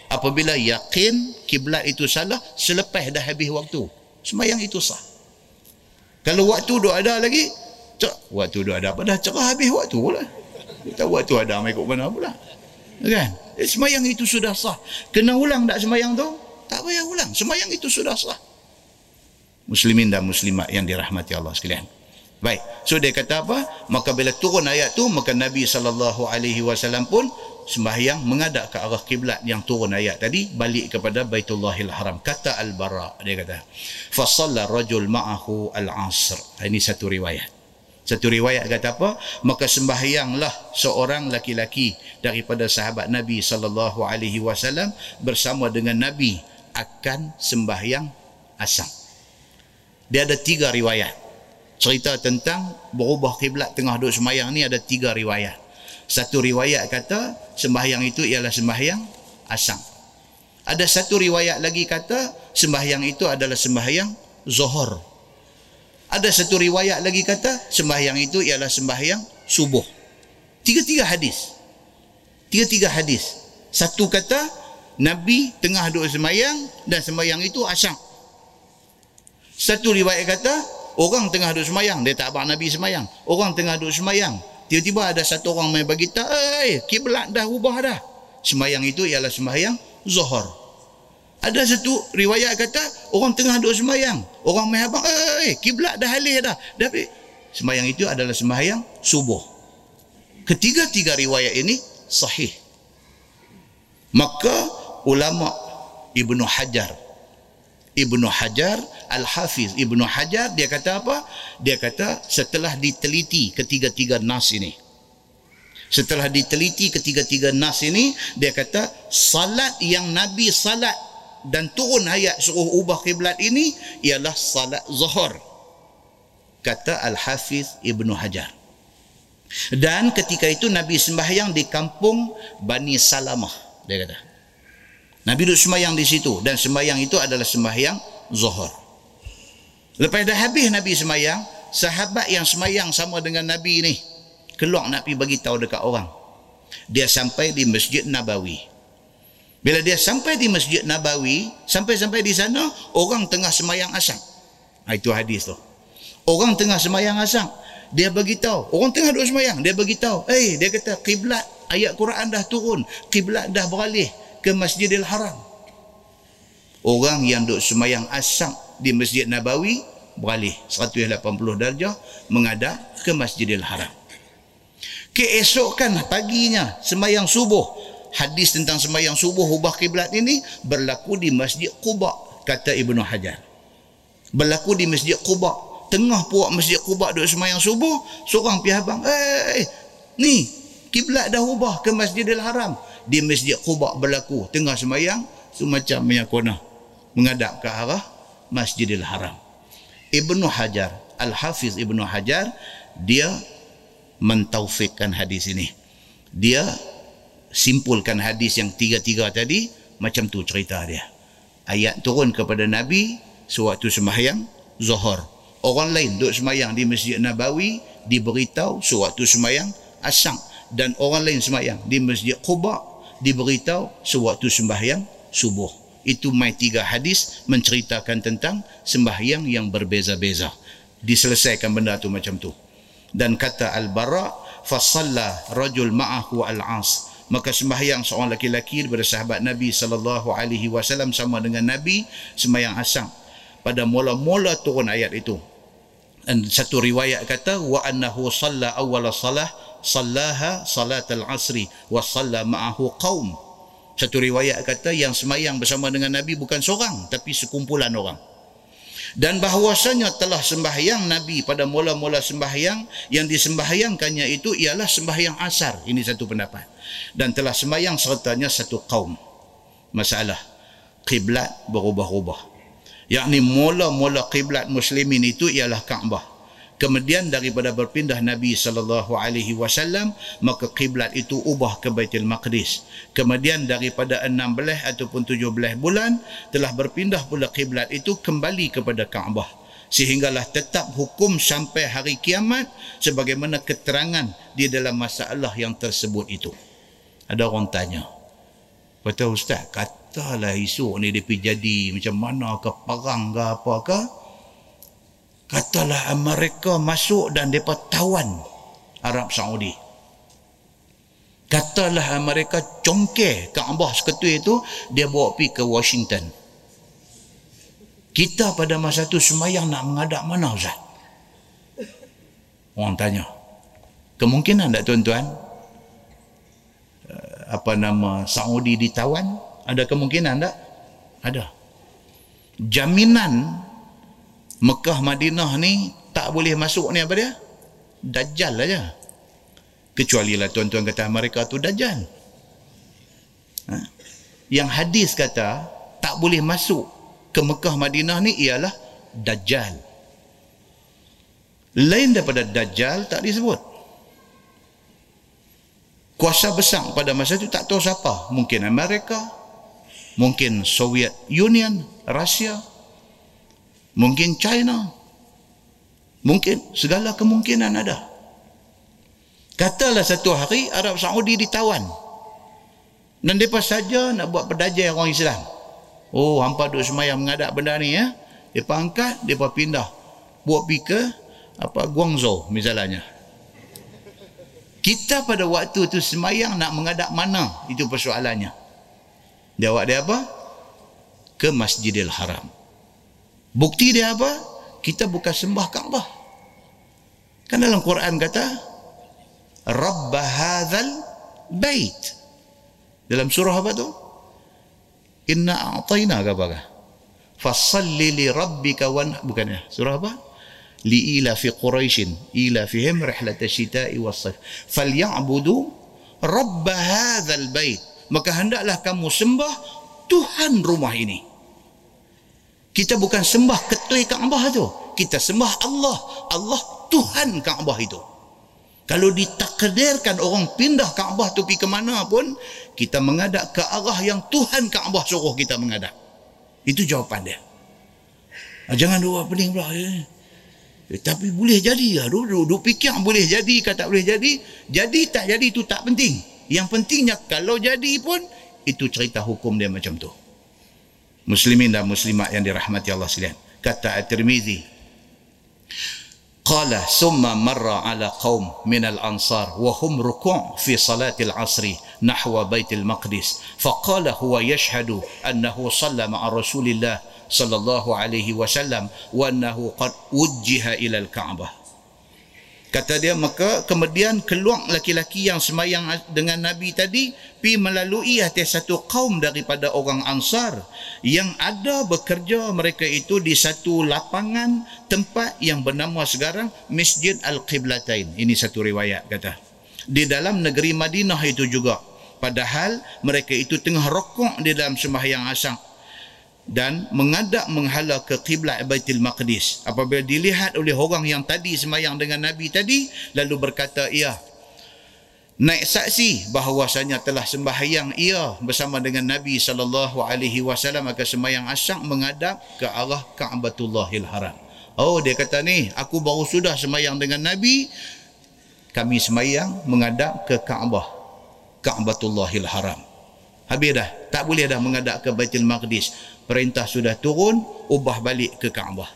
Apabila yakin kiblat itu salah selepas dah habis waktu. Semayang itu sah. Kalau waktu duk ada lagi, cak, waktu duk ada apa dah cerah habis waktu pula. Kita waktu ada mai kok mana pula. Kan? Eh, semayang itu sudah sah. Kena ulang tak semayang tu? Tak payah ulang. Semayang itu sudah sah. Muslimin dan muslimat yang dirahmati Allah sekalian. Baik. So dia kata apa? Maka bila turun ayat tu, maka Nabi SAW pun sembahyang mengadap ke arah kiblat yang turun ayat tadi balik kepada Baitullahil Haram kata Al-Bara dia kata fasalla rajul ma'ahu al-asr ini satu riwayat satu riwayat kata apa maka sembahyanglah seorang laki-laki daripada sahabat Nabi sallallahu alaihi wasallam bersama dengan Nabi akan sembahyang asam. Dia ada tiga riwayat. Cerita tentang berubah kiblat tengah duduk sembahyang ni ada tiga riwayat. Satu riwayat kata sembahyang itu ialah sembahyang asam. Ada satu riwayat lagi kata sembahyang itu adalah sembahyang zuhur. Ada satu riwayat lagi kata sembahyang itu ialah sembahyang subuh. Tiga-tiga hadis. Tiga-tiga hadis. Satu kata Nabi tengah duduk semayang dan semayang itu asyam. Satu riwayat kata, orang tengah duduk semayang, dia tak abang Nabi semayang. Orang tengah duduk semayang, tiba-tiba ada satu orang main bagi tak, eh, kiblat dah ubah dah. Semayang itu ialah semayang zuhur. Ada satu riwayat kata, orang tengah duduk semayang. Orang main abang, eh, kiblat dah halih dah. Tapi, semayang itu adalah semayang subuh. Ketiga-tiga riwayat ini sahih. Maka ulama Ibnu Hajar Ibnu Hajar Al-Hafiz Ibnu Hajar dia kata apa? Dia kata setelah diteliti ketiga-tiga nas ini. Setelah diteliti ketiga-tiga nas ini, dia kata salat yang Nabi salat dan turun ayat suruh ubah kiblat ini ialah salat zuhur. Kata Al-Hafiz Ibnu Hajar. Dan ketika itu Nabi sembahyang di kampung Bani Salamah. Dia kata. Nabi duduk sembahyang di situ dan sembahyang itu adalah sembahyang zuhur. Lepas dah habis Nabi sembahyang, sahabat yang sembahyang sama dengan Nabi ni keluar nak pergi bagi tahu dekat orang. Dia sampai di Masjid Nabawi. Bila dia sampai di Masjid Nabawi, sampai-sampai di sana orang tengah sembahyang asam. Ha, itu hadis tu. Orang tengah sembahyang asam. Dia bagi tahu, orang tengah duduk sembahyang, dia bagi tahu, "Eh, hey, dia kata kiblat ayat Quran dah turun, kiblat dah beralih ke Masjidil Haram. Orang yang duduk semayang asam di Masjid Nabawi beralih 180 darjah menghadap ke Masjidil Haram. Keesokan paginya semayang subuh. Hadis tentang semayang subuh ubah kiblat ini berlaku di Masjid Quba kata Ibnu Hajar. Berlaku di Masjid Quba. Tengah puak Masjid Quba duduk semayang subuh, seorang pihak abang, "Eh, ni kiblat dah ubah ke Masjidil Haram." di Masjid Quba berlaku tengah semayang semacam meyakuna menghadap ke arah Masjidil Haram. Ibnu Hajar, Al-Hafiz Ibnu Hajar dia mentaufikkan hadis ini. Dia simpulkan hadis yang tiga-tiga tadi macam tu cerita dia. Ayat turun kepada Nabi sewaktu sembahyang Zuhur. Orang lain duduk sembahyang di Masjid Nabawi diberitahu sewaktu sembahyang Asyam dan orang lain sembahyang di Masjid Quba diberitahu sewaktu sembahyang subuh. Itu mai tiga hadis menceritakan tentang sembahyang yang berbeza-beza. Diselesaikan benda tu macam tu. Dan kata Al-Bara, fasalla rajul ma'ahu al-as. Maka sembahyang seorang laki-laki daripada sahabat Nabi sallallahu alaihi wasallam sama dengan Nabi sembahyang asam pada mula-mula turun ayat itu. Dan satu riwayat kata wa annahu salla awwala salah sallaha salat al-asri wa salla ma'ahu qaum satu riwayat kata yang semayang bersama dengan Nabi bukan seorang tapi sekumpulan orang. Dan bahawasanya telah sembahyang Nabi pada mula-mula sembahyang yang disembahyangkannya itu ialah sembahyang asar. Ini satu pendapat. Dan telah sembahyang sertanya satu kaum. Masalah kiblat berubah-ubah. Yakni mula-mula kiblat muslimin itu ialah Kaabah Kemudian daripada berpindah Nabi sallallahu alaihi wasallam maka kiblat itu ubah ke Baitul Maqdis. Kemudian daripada 16 ataupun 17 bulan telah berpindah pula kiblat itu kembali kepada Kaabah. Sehinggalah tetap hukum sampai hari kiamat sebagaimana keterangan di dalam masalah yang tersebut itu. Ada orang tanya. Kata ustaz, katalah esok ni dia pergi jadi macam mana ke perang ke apa ke? Katalah mereka masuk dan mereka tawan Arab Saudi. Katalah mereka congkeh Kaabah seketul itu dia bawa pergi ke Washington. Kita pada masa itu semayang nak mengadap mana Ustaz? Orang tanya. Kemungkinan tak tuan-tuan? Eh, apa nama Saudi ditawan? Ada kemungkinan tak? Ada. Jaminan Mekah Madinah ni tak boleh masuk ni apa dia? Dajjal aja. Kecuali lah tuan-tuan kata mereka tu Dajjal. Ha? Yang hadis kata tak boleh masuk ke Mekah Madinah ni ialah Dajjal. Lain daripada Dajjal tak disebut. Kuasa besar pada masa itu tak tahu siapa. Mungkin Amerika, mungkin Soviet Union, Rusia, mungkin China. Mungkin segala kemungkinan ada. Katalah satu hari Arab Saudi ditawan. Dan mereka saja nak buat pedajai orang Islam. Oh hampa duduk semayang mengadap benda ni ya. Mereka angkat mereka pindah. Buat pergi ke apa Guangzhou misalnya. Kita pada waktu tu semayang nak mengadap mana? Itu persoalannya. Jawab dia apa? Ke Masjidil Haram Bukti dia apa? Kita bukan sembah Kaabah. Kan dalam Quran kata Rabb hadzal bait. Dalam surah apa tu? Inna a'tayna ka apa? Fasalli li rabbika wan bukan ya? Surah apa? Li ila fi Quraisy ila fihim rihlat asy-syita'i was-sayf. Falyabudu rabb hadzal bait. Maka hendaklah kamu sembah Tuhan rumah ini. Kita bukan sembah ketua Kaabah tu. Kita sembah Allah. Allah Tuhan Kaabah itu. Kalau ditakdirkan orang pindah Kaabah tu pergi ke mana pun, kita mengadap ke arah yang Tuhan Kaabah suruh kita mengadap. Itu jawapan dia. Ah, jangan dua pening pula. Eh. Eh, tapi boleh jadi lah. Dulu, dulu fikir boleh jadi ke tak boleh jadi. Jadi tak jadi itu tak penting. Yang pentingnya kalau jadi pun, itu cerita hukum dia macam tu muslimin dan muslimat yang dirahmati Allah sekalian. Kata at-Tirmizi qala summa marra ala qaum min al-ansar wa hum ruku' fi salati al-'asr nahwa bait al-maqdis faqala huwa yashhadu annahu salla ma'a rasulillah sallallahu alaihi wasallam wa annahu qad wujjiha ila al-ka'bah Kata dia maka kemudian keluar laki-laki yang semayang dengan Nabi tadi pi melalui atas satu kaum daripada orang Ansar yang ada bekerja mereka itu di satu lapangan tempat yang bernama sekarang Masjid Al-Qiblatain. Ini satu riwayat kata. Di dalam negeri Madinah itu juga. Padahal mereka itu tengah rokok di dalam sembahyang asang dan mengadap menghala ke kiblat Baitul Maqdis apabila dilihat oleh orang yang tadi semayang dengan Nabi tadi lalu berkata ia naik saksi bahawasanya telah sembahyang ia bersama dengan Nabi sallallahu alaihi wasallam akan sembahyang asyak menghadap ke arah Ka'batullahil Haram. Oh dia kata ni aku baru sudah sembahyang dengan Nabi kami sembahyang menghadap ke Kaabah Ka'batullahil Haram. Habis dah tak boleh dah menghadap ke Baitul Maqdis perintah sudah turun ubah balik ke Kaabah.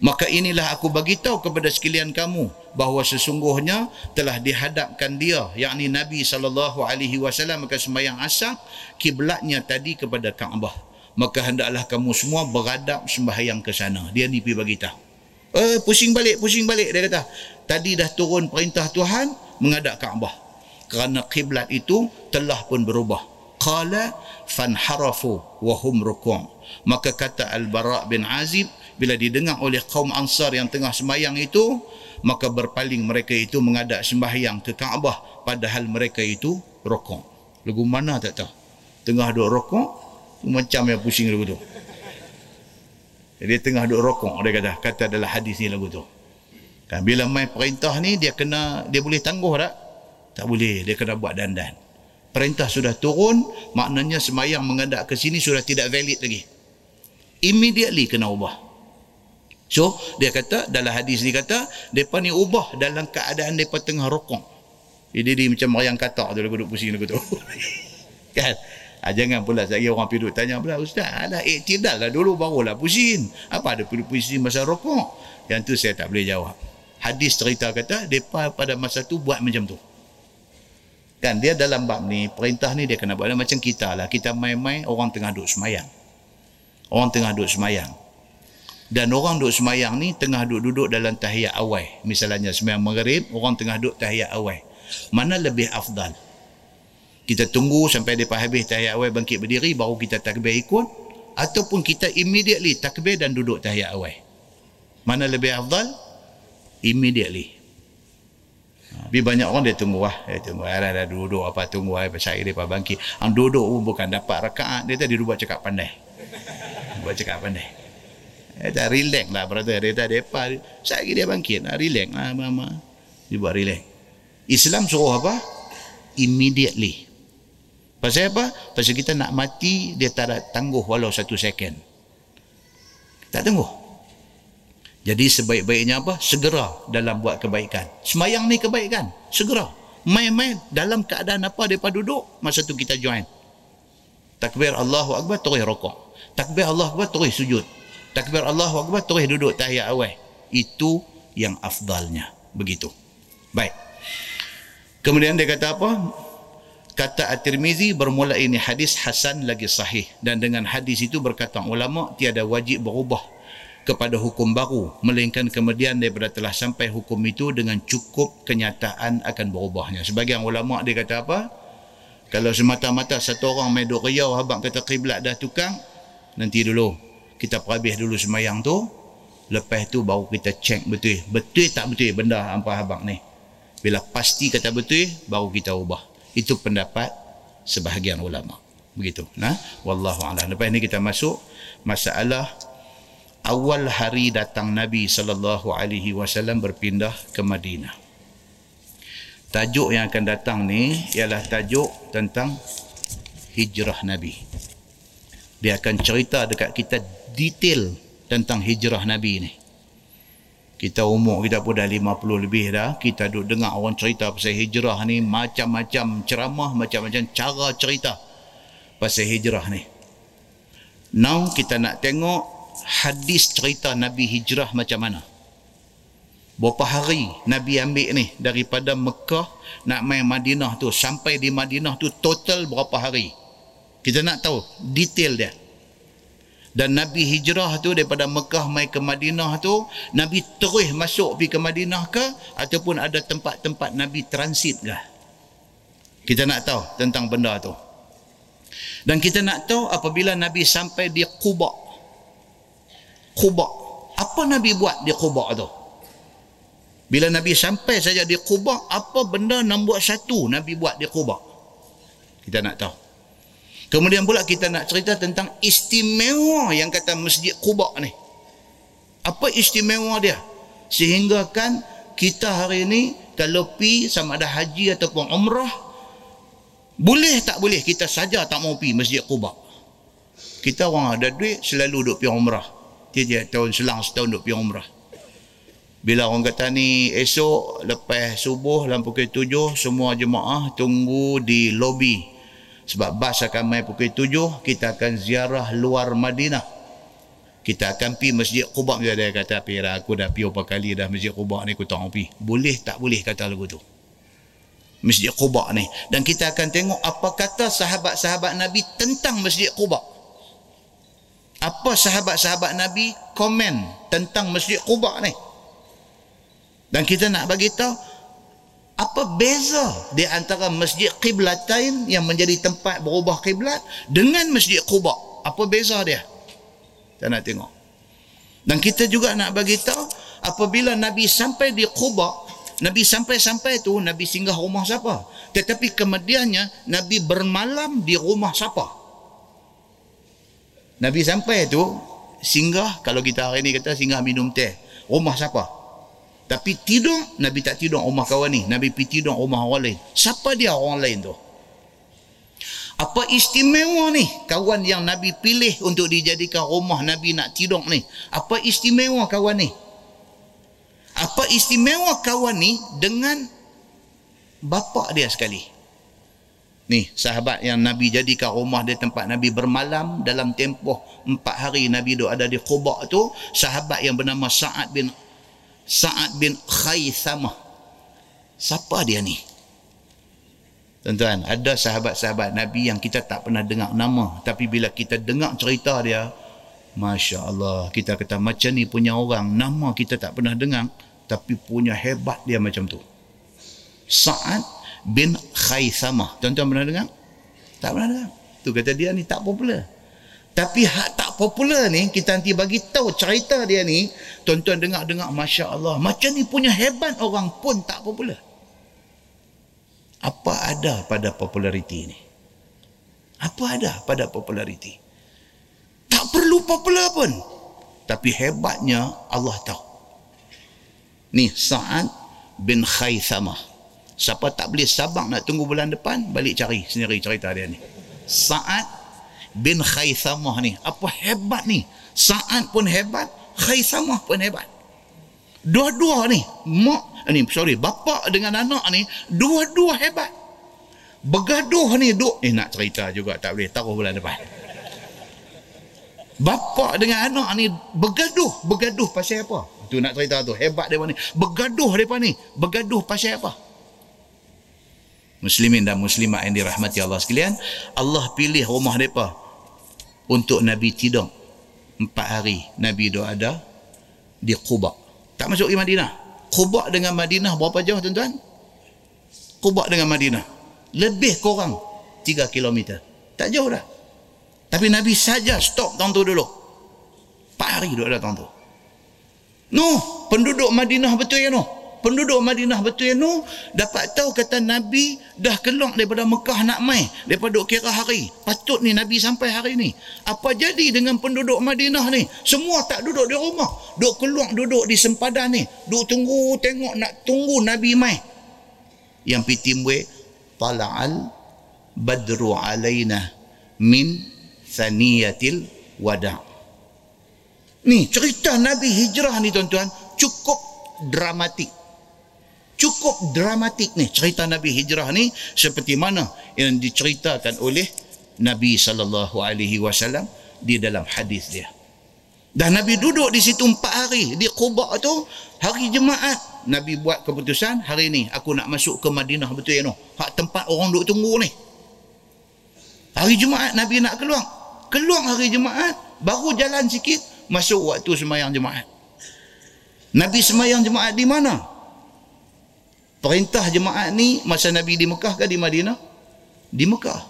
Maka inilah aku bagi tahu kepada sekalian kamu bahawa sesungguhnya telah dihadapkan dia yakni Nabi sallallahu alaihi wasallam ke sembahyang asar kiblatnya tadi kepada Kaabah. Maka hendaklah kamu semua beradab sembahyang ke sana. Dia ni pi bagi tahu eh pusing balik pusing balik dia kata. Tadi dah turun perintah Tuhan menghadap Kaabah. Kerana kiblat itu telah pun berubah qala fanharafu wa hum ruku' maka kata al-bara bin azib bila didengar oleh kaum ansar yang tengah sembahyang itu maka berpaling mereka itu menghadap sembahyang ke Kaabah padahal mereka itu rokok lagu mana tak tahu. Tengah duk rokok macam yang pusing lagu tu. Dia tengah duk rokok dia kata. Kata adalah hadis ni lagu tu. Kan bila main perintah ni dia kena dia boleh tangguh tak? Tak boleh dia kena buat dandan perintah sudah turun maknanya semayang menghadap ke sini sudah tidak valid lagi. Immediately kena ubah. So dia kata dalam hadis ni kata mereka ni ubah dalam keadaan mereka tengah rokok. Jadi dia macam yang katak tu lagu duduk pusing lagu tu kan? Ha, jangan pula lagi orang pergi duduk tanya pula ustaz alah iktidal lah dulu barulah pusing. Apa ada pergi pusing masa rokok? Yang tu saya tak boleh jawab. Hadis cerita kata mereka pada masa tu buat macam tu Kan dia dalam bab ni, perintah ni dia kena buat macam kita lah. Kita main-main, orang tengah duduk semayang. Orang tengah duduk semayang. Dan orang duduk semayang ni tengah duduk-duduk dalam tahiyat awal. Misalnya semayang maghrib, orang tengah duduk tahiyat awal. Mana lebih afdal? Kita tunggu sampai dia habis tahiyat awal bangkit berdiri, baru kita takbir ikut. Ataupun kita immediately takbir dan duduk tahiyat awal. Mana lebih afdal? Immediately. Tapi banyak orang dia tunggu lah. Dia tunggu. Ada dah duduk apa tunggu lah. Saya dia bangkit. Ang duduk pun bukan dapat rakaat. Dia tadi buat cakap pandai. buat cakap pandai. Dia tak relax lah brother. Dia tak depa. Saya dia bangkit. Nah, relax lah mama. Dia buat relax. Islam suruh apa? Immediately. Pasal apa? Pasal kita nak mati, dia tak ada tangguh walau satu second. Tak tangguh. Jadi sebaik-baiknya apa? Segera dalam buat kebaikan. Semayang ni kebaikan. Segera. Main-main dalam keadaan apa mereka duduk, masa tu kita join. Takbir Allahu Akbar, terus rokok. Takbir Allahu Akbar, terus sujud. Takbir Allahu Akbar, terus duduk tahiyat awal. Itu yang afdalnya. Begitu. Baik. Kemudian dia kata apa? Kata At-Tirmizi bermula ini hadis Hasan lagi sahih. Dan dengan hadis itu berkata ulama tiada wajib berubah kepada hukum baru melainkan kemudian daripada telah sampai hukum itu dengan cukup kenyataan akan berubahnya. Sebagian ulama dia kata apa? Kalau semata-mata satu orang main duk riau habang kata kiblat dah tukang nanti dulu. Kita perhabis dulu semayang tu lepas tu baru kita cek betul. Betul tak betul benda apa habang ni? Bila pasti kata betul baru kita ubah. Itu pendapat sebahagian ulama. Begitu. Nah wallahu a'lam. Lepas ni kita masuk masalah awal hari datang Nabi sallallahu alaihi wasallam berpindah ke Madinah. Tajuk yang akan datang ni ialah tajuk tentang hijrah Nabi. Dia akan cerita dekat kita detail tentang hijrah Nabi ni. Kita umur kita pun dah 50 lebih dah. Kita duduk dengar orang cerita pasal hijrah ni macam-macam ceramah, macam-macam cara cerita pasal hijrah ni. Now kita nak tengok hadis cerita Nabi hijrah macam mana? Berapa hari Nabi ambil ni daripada Mekah nak main Madinah tu sampai di Madinah tu total berapa hari? Kita nak tahu detail dia. Dan Nabi hijrah tu daripada Mekah mai ke Madinah tu Nabi terus masuk pergi ke Madinah ke ataupun ada tempat-tempat Nabi transit ke? Kita nak tahu tentang benda tu. Dan kita nak tahu apabila Nabi sampai di Quba Quba. Apa Nabi buat di Quba tu? Bila Nabi sampai saja di Quba, apa benda nombor satu Nabi buat di Quba? Kita nak tahu. Kemudian pula kita nak cerita tentang istimewa yang kata Masjid Quba ni. Apa istimewa dia? Sehingga kan kita hari ini kalau pi sama ada haji ataupun umrah boleh tak boleh kita saja tak mau pi Masjid Quba. Kita orang ada duit selalu duk pi umrah tiap-tiap tahun selang setahun duk pergi umrah. Bila orang kata ni esok lepas subuh dalam pukul tujuh semua jemaah tunggu di lobi. Sebab bas akan main pukul tujuh kita akan ziarah luar Madinah. Kita akan pergi Masjid Quba dia ada kata pira aku dah pergi berapa kali dah Masjid Quba ni aku tak pergi. Boleh tak boleh kata lagu tu. Masjid Quba ni dan kita akan tengok apa kata sahabat-sahabat Nabi tentang Masjid Quba apa sahabat-sahabat Nabi komen tentang Masjid Quba ni. Dan kita nak bagi tahu apa beza di antara masjid qiblatain yang menjadi tempat berubah qiblat dengan masjid Quba? Apa beza dia? Kita nak tengok. Dan kita juga nak bagi tahu apabila Nabi sampai di Quba, Nabi sampai-sampai tu Nabi singgah rumah siapa? Tetapi kemudiannya Nabi bermalam di rumah siapa? Nabi sampai tu singgah kalau kita hari ni kata singgah minum teh. Rumah siapa? Tapi tidur, Nabi tak tidur rumah kawan ni. Nabi pergi tidur rumah orang lain. Siapa dia orang lain tu? Apa istimewa ni kawan yang Nabi pilih untuk dijadikan rumah Nabi nak tidur ni? Apa istimewa kawan ni? Apa istimewa kawan ni dengan bapa dia sekali? Ni sahabat yang Nabi jadikan rumah dia tempat Nabi bermalam dalam tempoh empat hari Nabi duduk ada di Quba tu. Sahabat yang bernama Sa'ad bin Sa'ad bin Khaythamah. Siapa dia ni? Tuan-tuan, ada sahabat-sahabat Nabi yang kita tak pernah dengar nama. Tapi bila kita dengar cerita dia, Masya Allah, kita kata macam ni punya orang, nama kita tak pernah dengar, tapi punya hebat dia macam tu. Sa'ad bin Khaythamah. Tuan-tuan pernah dengar? Tak pernah dengar. Tu kata dia ni tak popular. Tapi hak tak popular ni, kita nanti bagi tahu cerita dia ni, tuan-tuan dengar-dengar, Masya Allah, macam ni punya hebat orang pun tak popular. Apa ada pada populariti ni? Apa ada pada populariti? Tak perlu popular pun. Tapi hebatnya Allah tahu. Ni Sa'ad bin Khaythamah. Siapa tak boleh sabar nak tunggu bulan depan, balik cari sendiri cerita dia ni. Sa'ad bin Khaythamah ni. Apa hebat ni. Sa'ad pun hebat, Khaythamah pun hebat. Dua-dua ni, mak ni sorry, bapa dengan anak ni dua-dua hebat. Bergaduh ni duk eh nak cerita juga tak boleh taruh bulan depan. Bapa dengan anak ni bergaduh, bergaduh pasal apa? Tu nak cerita tu, hebat depa ni. Bergaduh depa ni, bergaduh pasal apa? Muslimin dan muslimat yang dirahmati Allah sekalian, Allah pilih rumah mereka untuk Nabi tidur empat hari. Nabi itu ada di Quba. Tak masuk ke Madinah. Quba dengan Madinah berapa jauh tuan-tuan? Quba dengan Madinah. Lebih kurang tiga kilometer. Tak jauh dah. Tapi Nabi saja stop tahun tu dulu. Empat hari duduk ada tahun tu. No, penduduk Madinah betul ya no penduduk Madinah betul yang tu dapat tahu kata Nabi dah keluar daripada Mekah nak mai daripada kira hari. Patut ni Nabi sampai hari ni. Apa jadi dengan penduduk Madinah ni? Semua tak duduk di rumah. Duduk keluar duduk di sempadan ni. Duduk tunggu tengok nak tunggu Nabi mai. Yang pitimwe tala'al badru alaina min thaniyatil wada' ni cerita Nabi hijrah ni tuan-tuan cukup dramatik cukup dramatik ni cerita Nabi hijrah ni seperti mana yang diceritakan oleh Nabi sallallahu alaihi wasallam di dalam hadis dia. Dan Nabi duduk di situ empat hari di Quba tu hari Jumaat Nabi buat keputusan hari ni aku nak masuk ke Madinah betul ya no. Hak tempat orang duduk tunggu ni. Hari Jumaat Nabi nak keluar. Keluar hari Jumaat baru jalan sikit masuk waktu semayang Jumaat. Nabi semayang Jumaat di mana? Perintah jemaat ni masa Nabi di Mekah ke di Madinah? Di Mekah.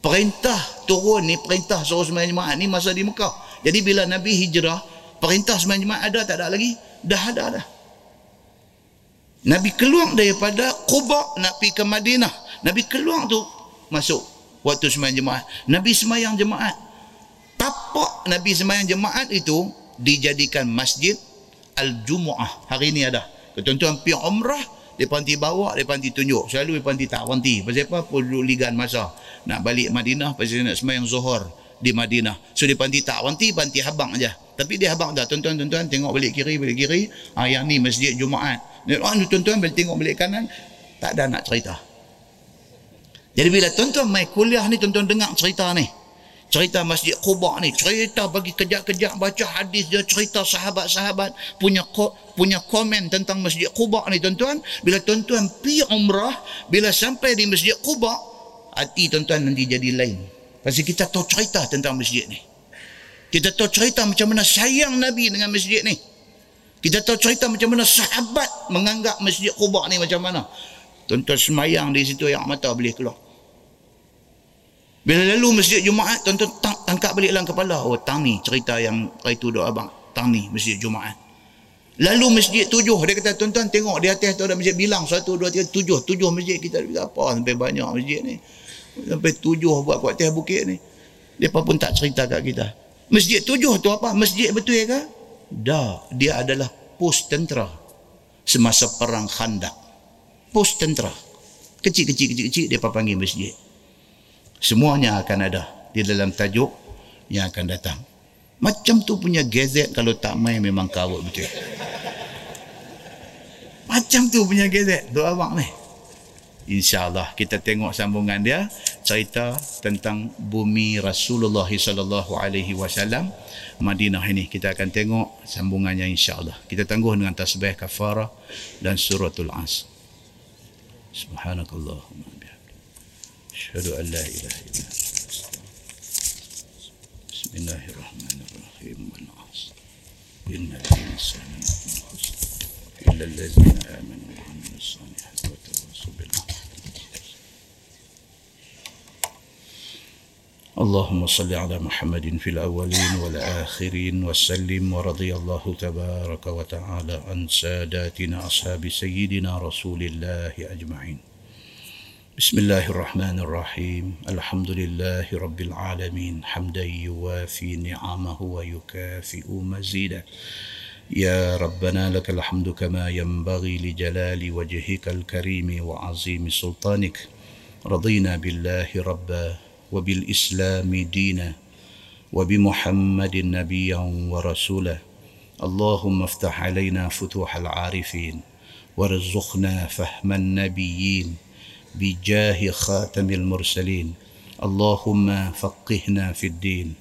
Perintah turun ni, perintah suruh sembahyang jemaat ni masa di Mekah. Jadi bila Nabi hijrah, perintah sembahyang jemaat ada tak ada lagi? Dah ada dah. Nabi keluar daripada Quba nak pergi ke Madinah. Nabi keluar tu masuk waktu sembahyang jemaat. Nabi sembahyang jemaat. Tapak Nabi sembahyang jemaat itu dijadikan masjid Al-Jumu'ah. Hari ini ada. Ketentuan pergi umrah, dia panti bawa, dia panti tunjuk. Selalu dia panti tak panti. Pasal apa? Perlu ligan masa. Nak balik Madinah, pasal nak semayang Zuhur di Madinah. So dia panti tak panti, panti habang aja. Tapi dia habang dah. Tuan-tuan, tuan-tuan, tengok balik kiri, balik kiri. Ah, yang ni masjid Jumaat. Ah, tuan-tuan, balik tengok balik kanan. Tak ada nak cerita. Jadi bila tuan-tuan mai kuliah ni, tuan-tuan dengar cerita ni cerita Masjid Quba ni cerita bagi kejap-kejap baca hadis dia cerita sahabat-sahabat punya ko, punya komen tentang Masjid Quba ni tuan-tuan. Bila tuan-tuan pi umrah bila sampai di Masjid Quba hati tuan-tuan nanti jadi lain. Pasal kita tahu cerita tentang masjid ni. Kita tahu cerita macam mana sayang Nabi dengan masjid ni. Kita tahu cerita macam mana sahabat menganggap Masjid Quba ni macam mana. Tuan-tuan semayang di situ yang mata boleh keluar. Bila lalu masjid Jumaat, tuan-tuan tangkap balik dalam kepala. Oh, tang ni cerita yang hari tu dok abang. Tang ni masjid Jumaat. Lalu masjid tujuh. Dia kata, tuan-tuan tengok di atas tu ada masjid bilang. Satu, dua, tiga, tujuh. Tujuh masjid kita. Apa sampai banyak masjid ni. Sampai tujuh buat kuat atas bukit ni. Dia pun tak cerita kat kita. Masjid tujuh tu apa? Masjid betul ke? Dah. Dia adalah pos tentera. Semasa perang khandak pos tentera. Kecil-kecil-kecil dia panggil masjid semuanya akan ada di dalam tajuk yang akan datang. Macam tu punya gazet kalau tak main memang kawat betul. Macam tu punya gazet tu abang ni. InsyaAllah kita tengok sambungan dia cerita tentang bumi Rasulullah sallallahu alaihi wasallam Madinah ini kita akan tengok sambungannya insyaallah kita tangguh dengan tasbih kafarah dan suratul as. subhanakallahumma أشهد أن لا إله إلا أنت بسم الله الرحمن الرحيم. والعصر. إن الإنسان لفي خسر إلا الذين آمنوا وعملوا الصالحات وتواصوا بالحق. اللهم صل على محمد في الأولين والآخرين وسلم ورضي الله تبارك وتعالى عن ساداتنا أصحاب سيدنا رسول الله أجمعين. بسم الله الرحمن الرحيم. الحمد لله رب العالمين. حمدا يوافي نعمه ويكافئ مزيدا يا ربنا لك الحمد كما ينبغي لجلال وجهك الكريم وعظيم سلطانك. رضينا بالله ربا وبالإسلام دينا وبمحمد نبيا ورسولا. اللهم افتح علينا فتوح العارفين وارزقنا فهم النبيين. بجاه خاتم المرسلين. اللهم فقهنا في الدين.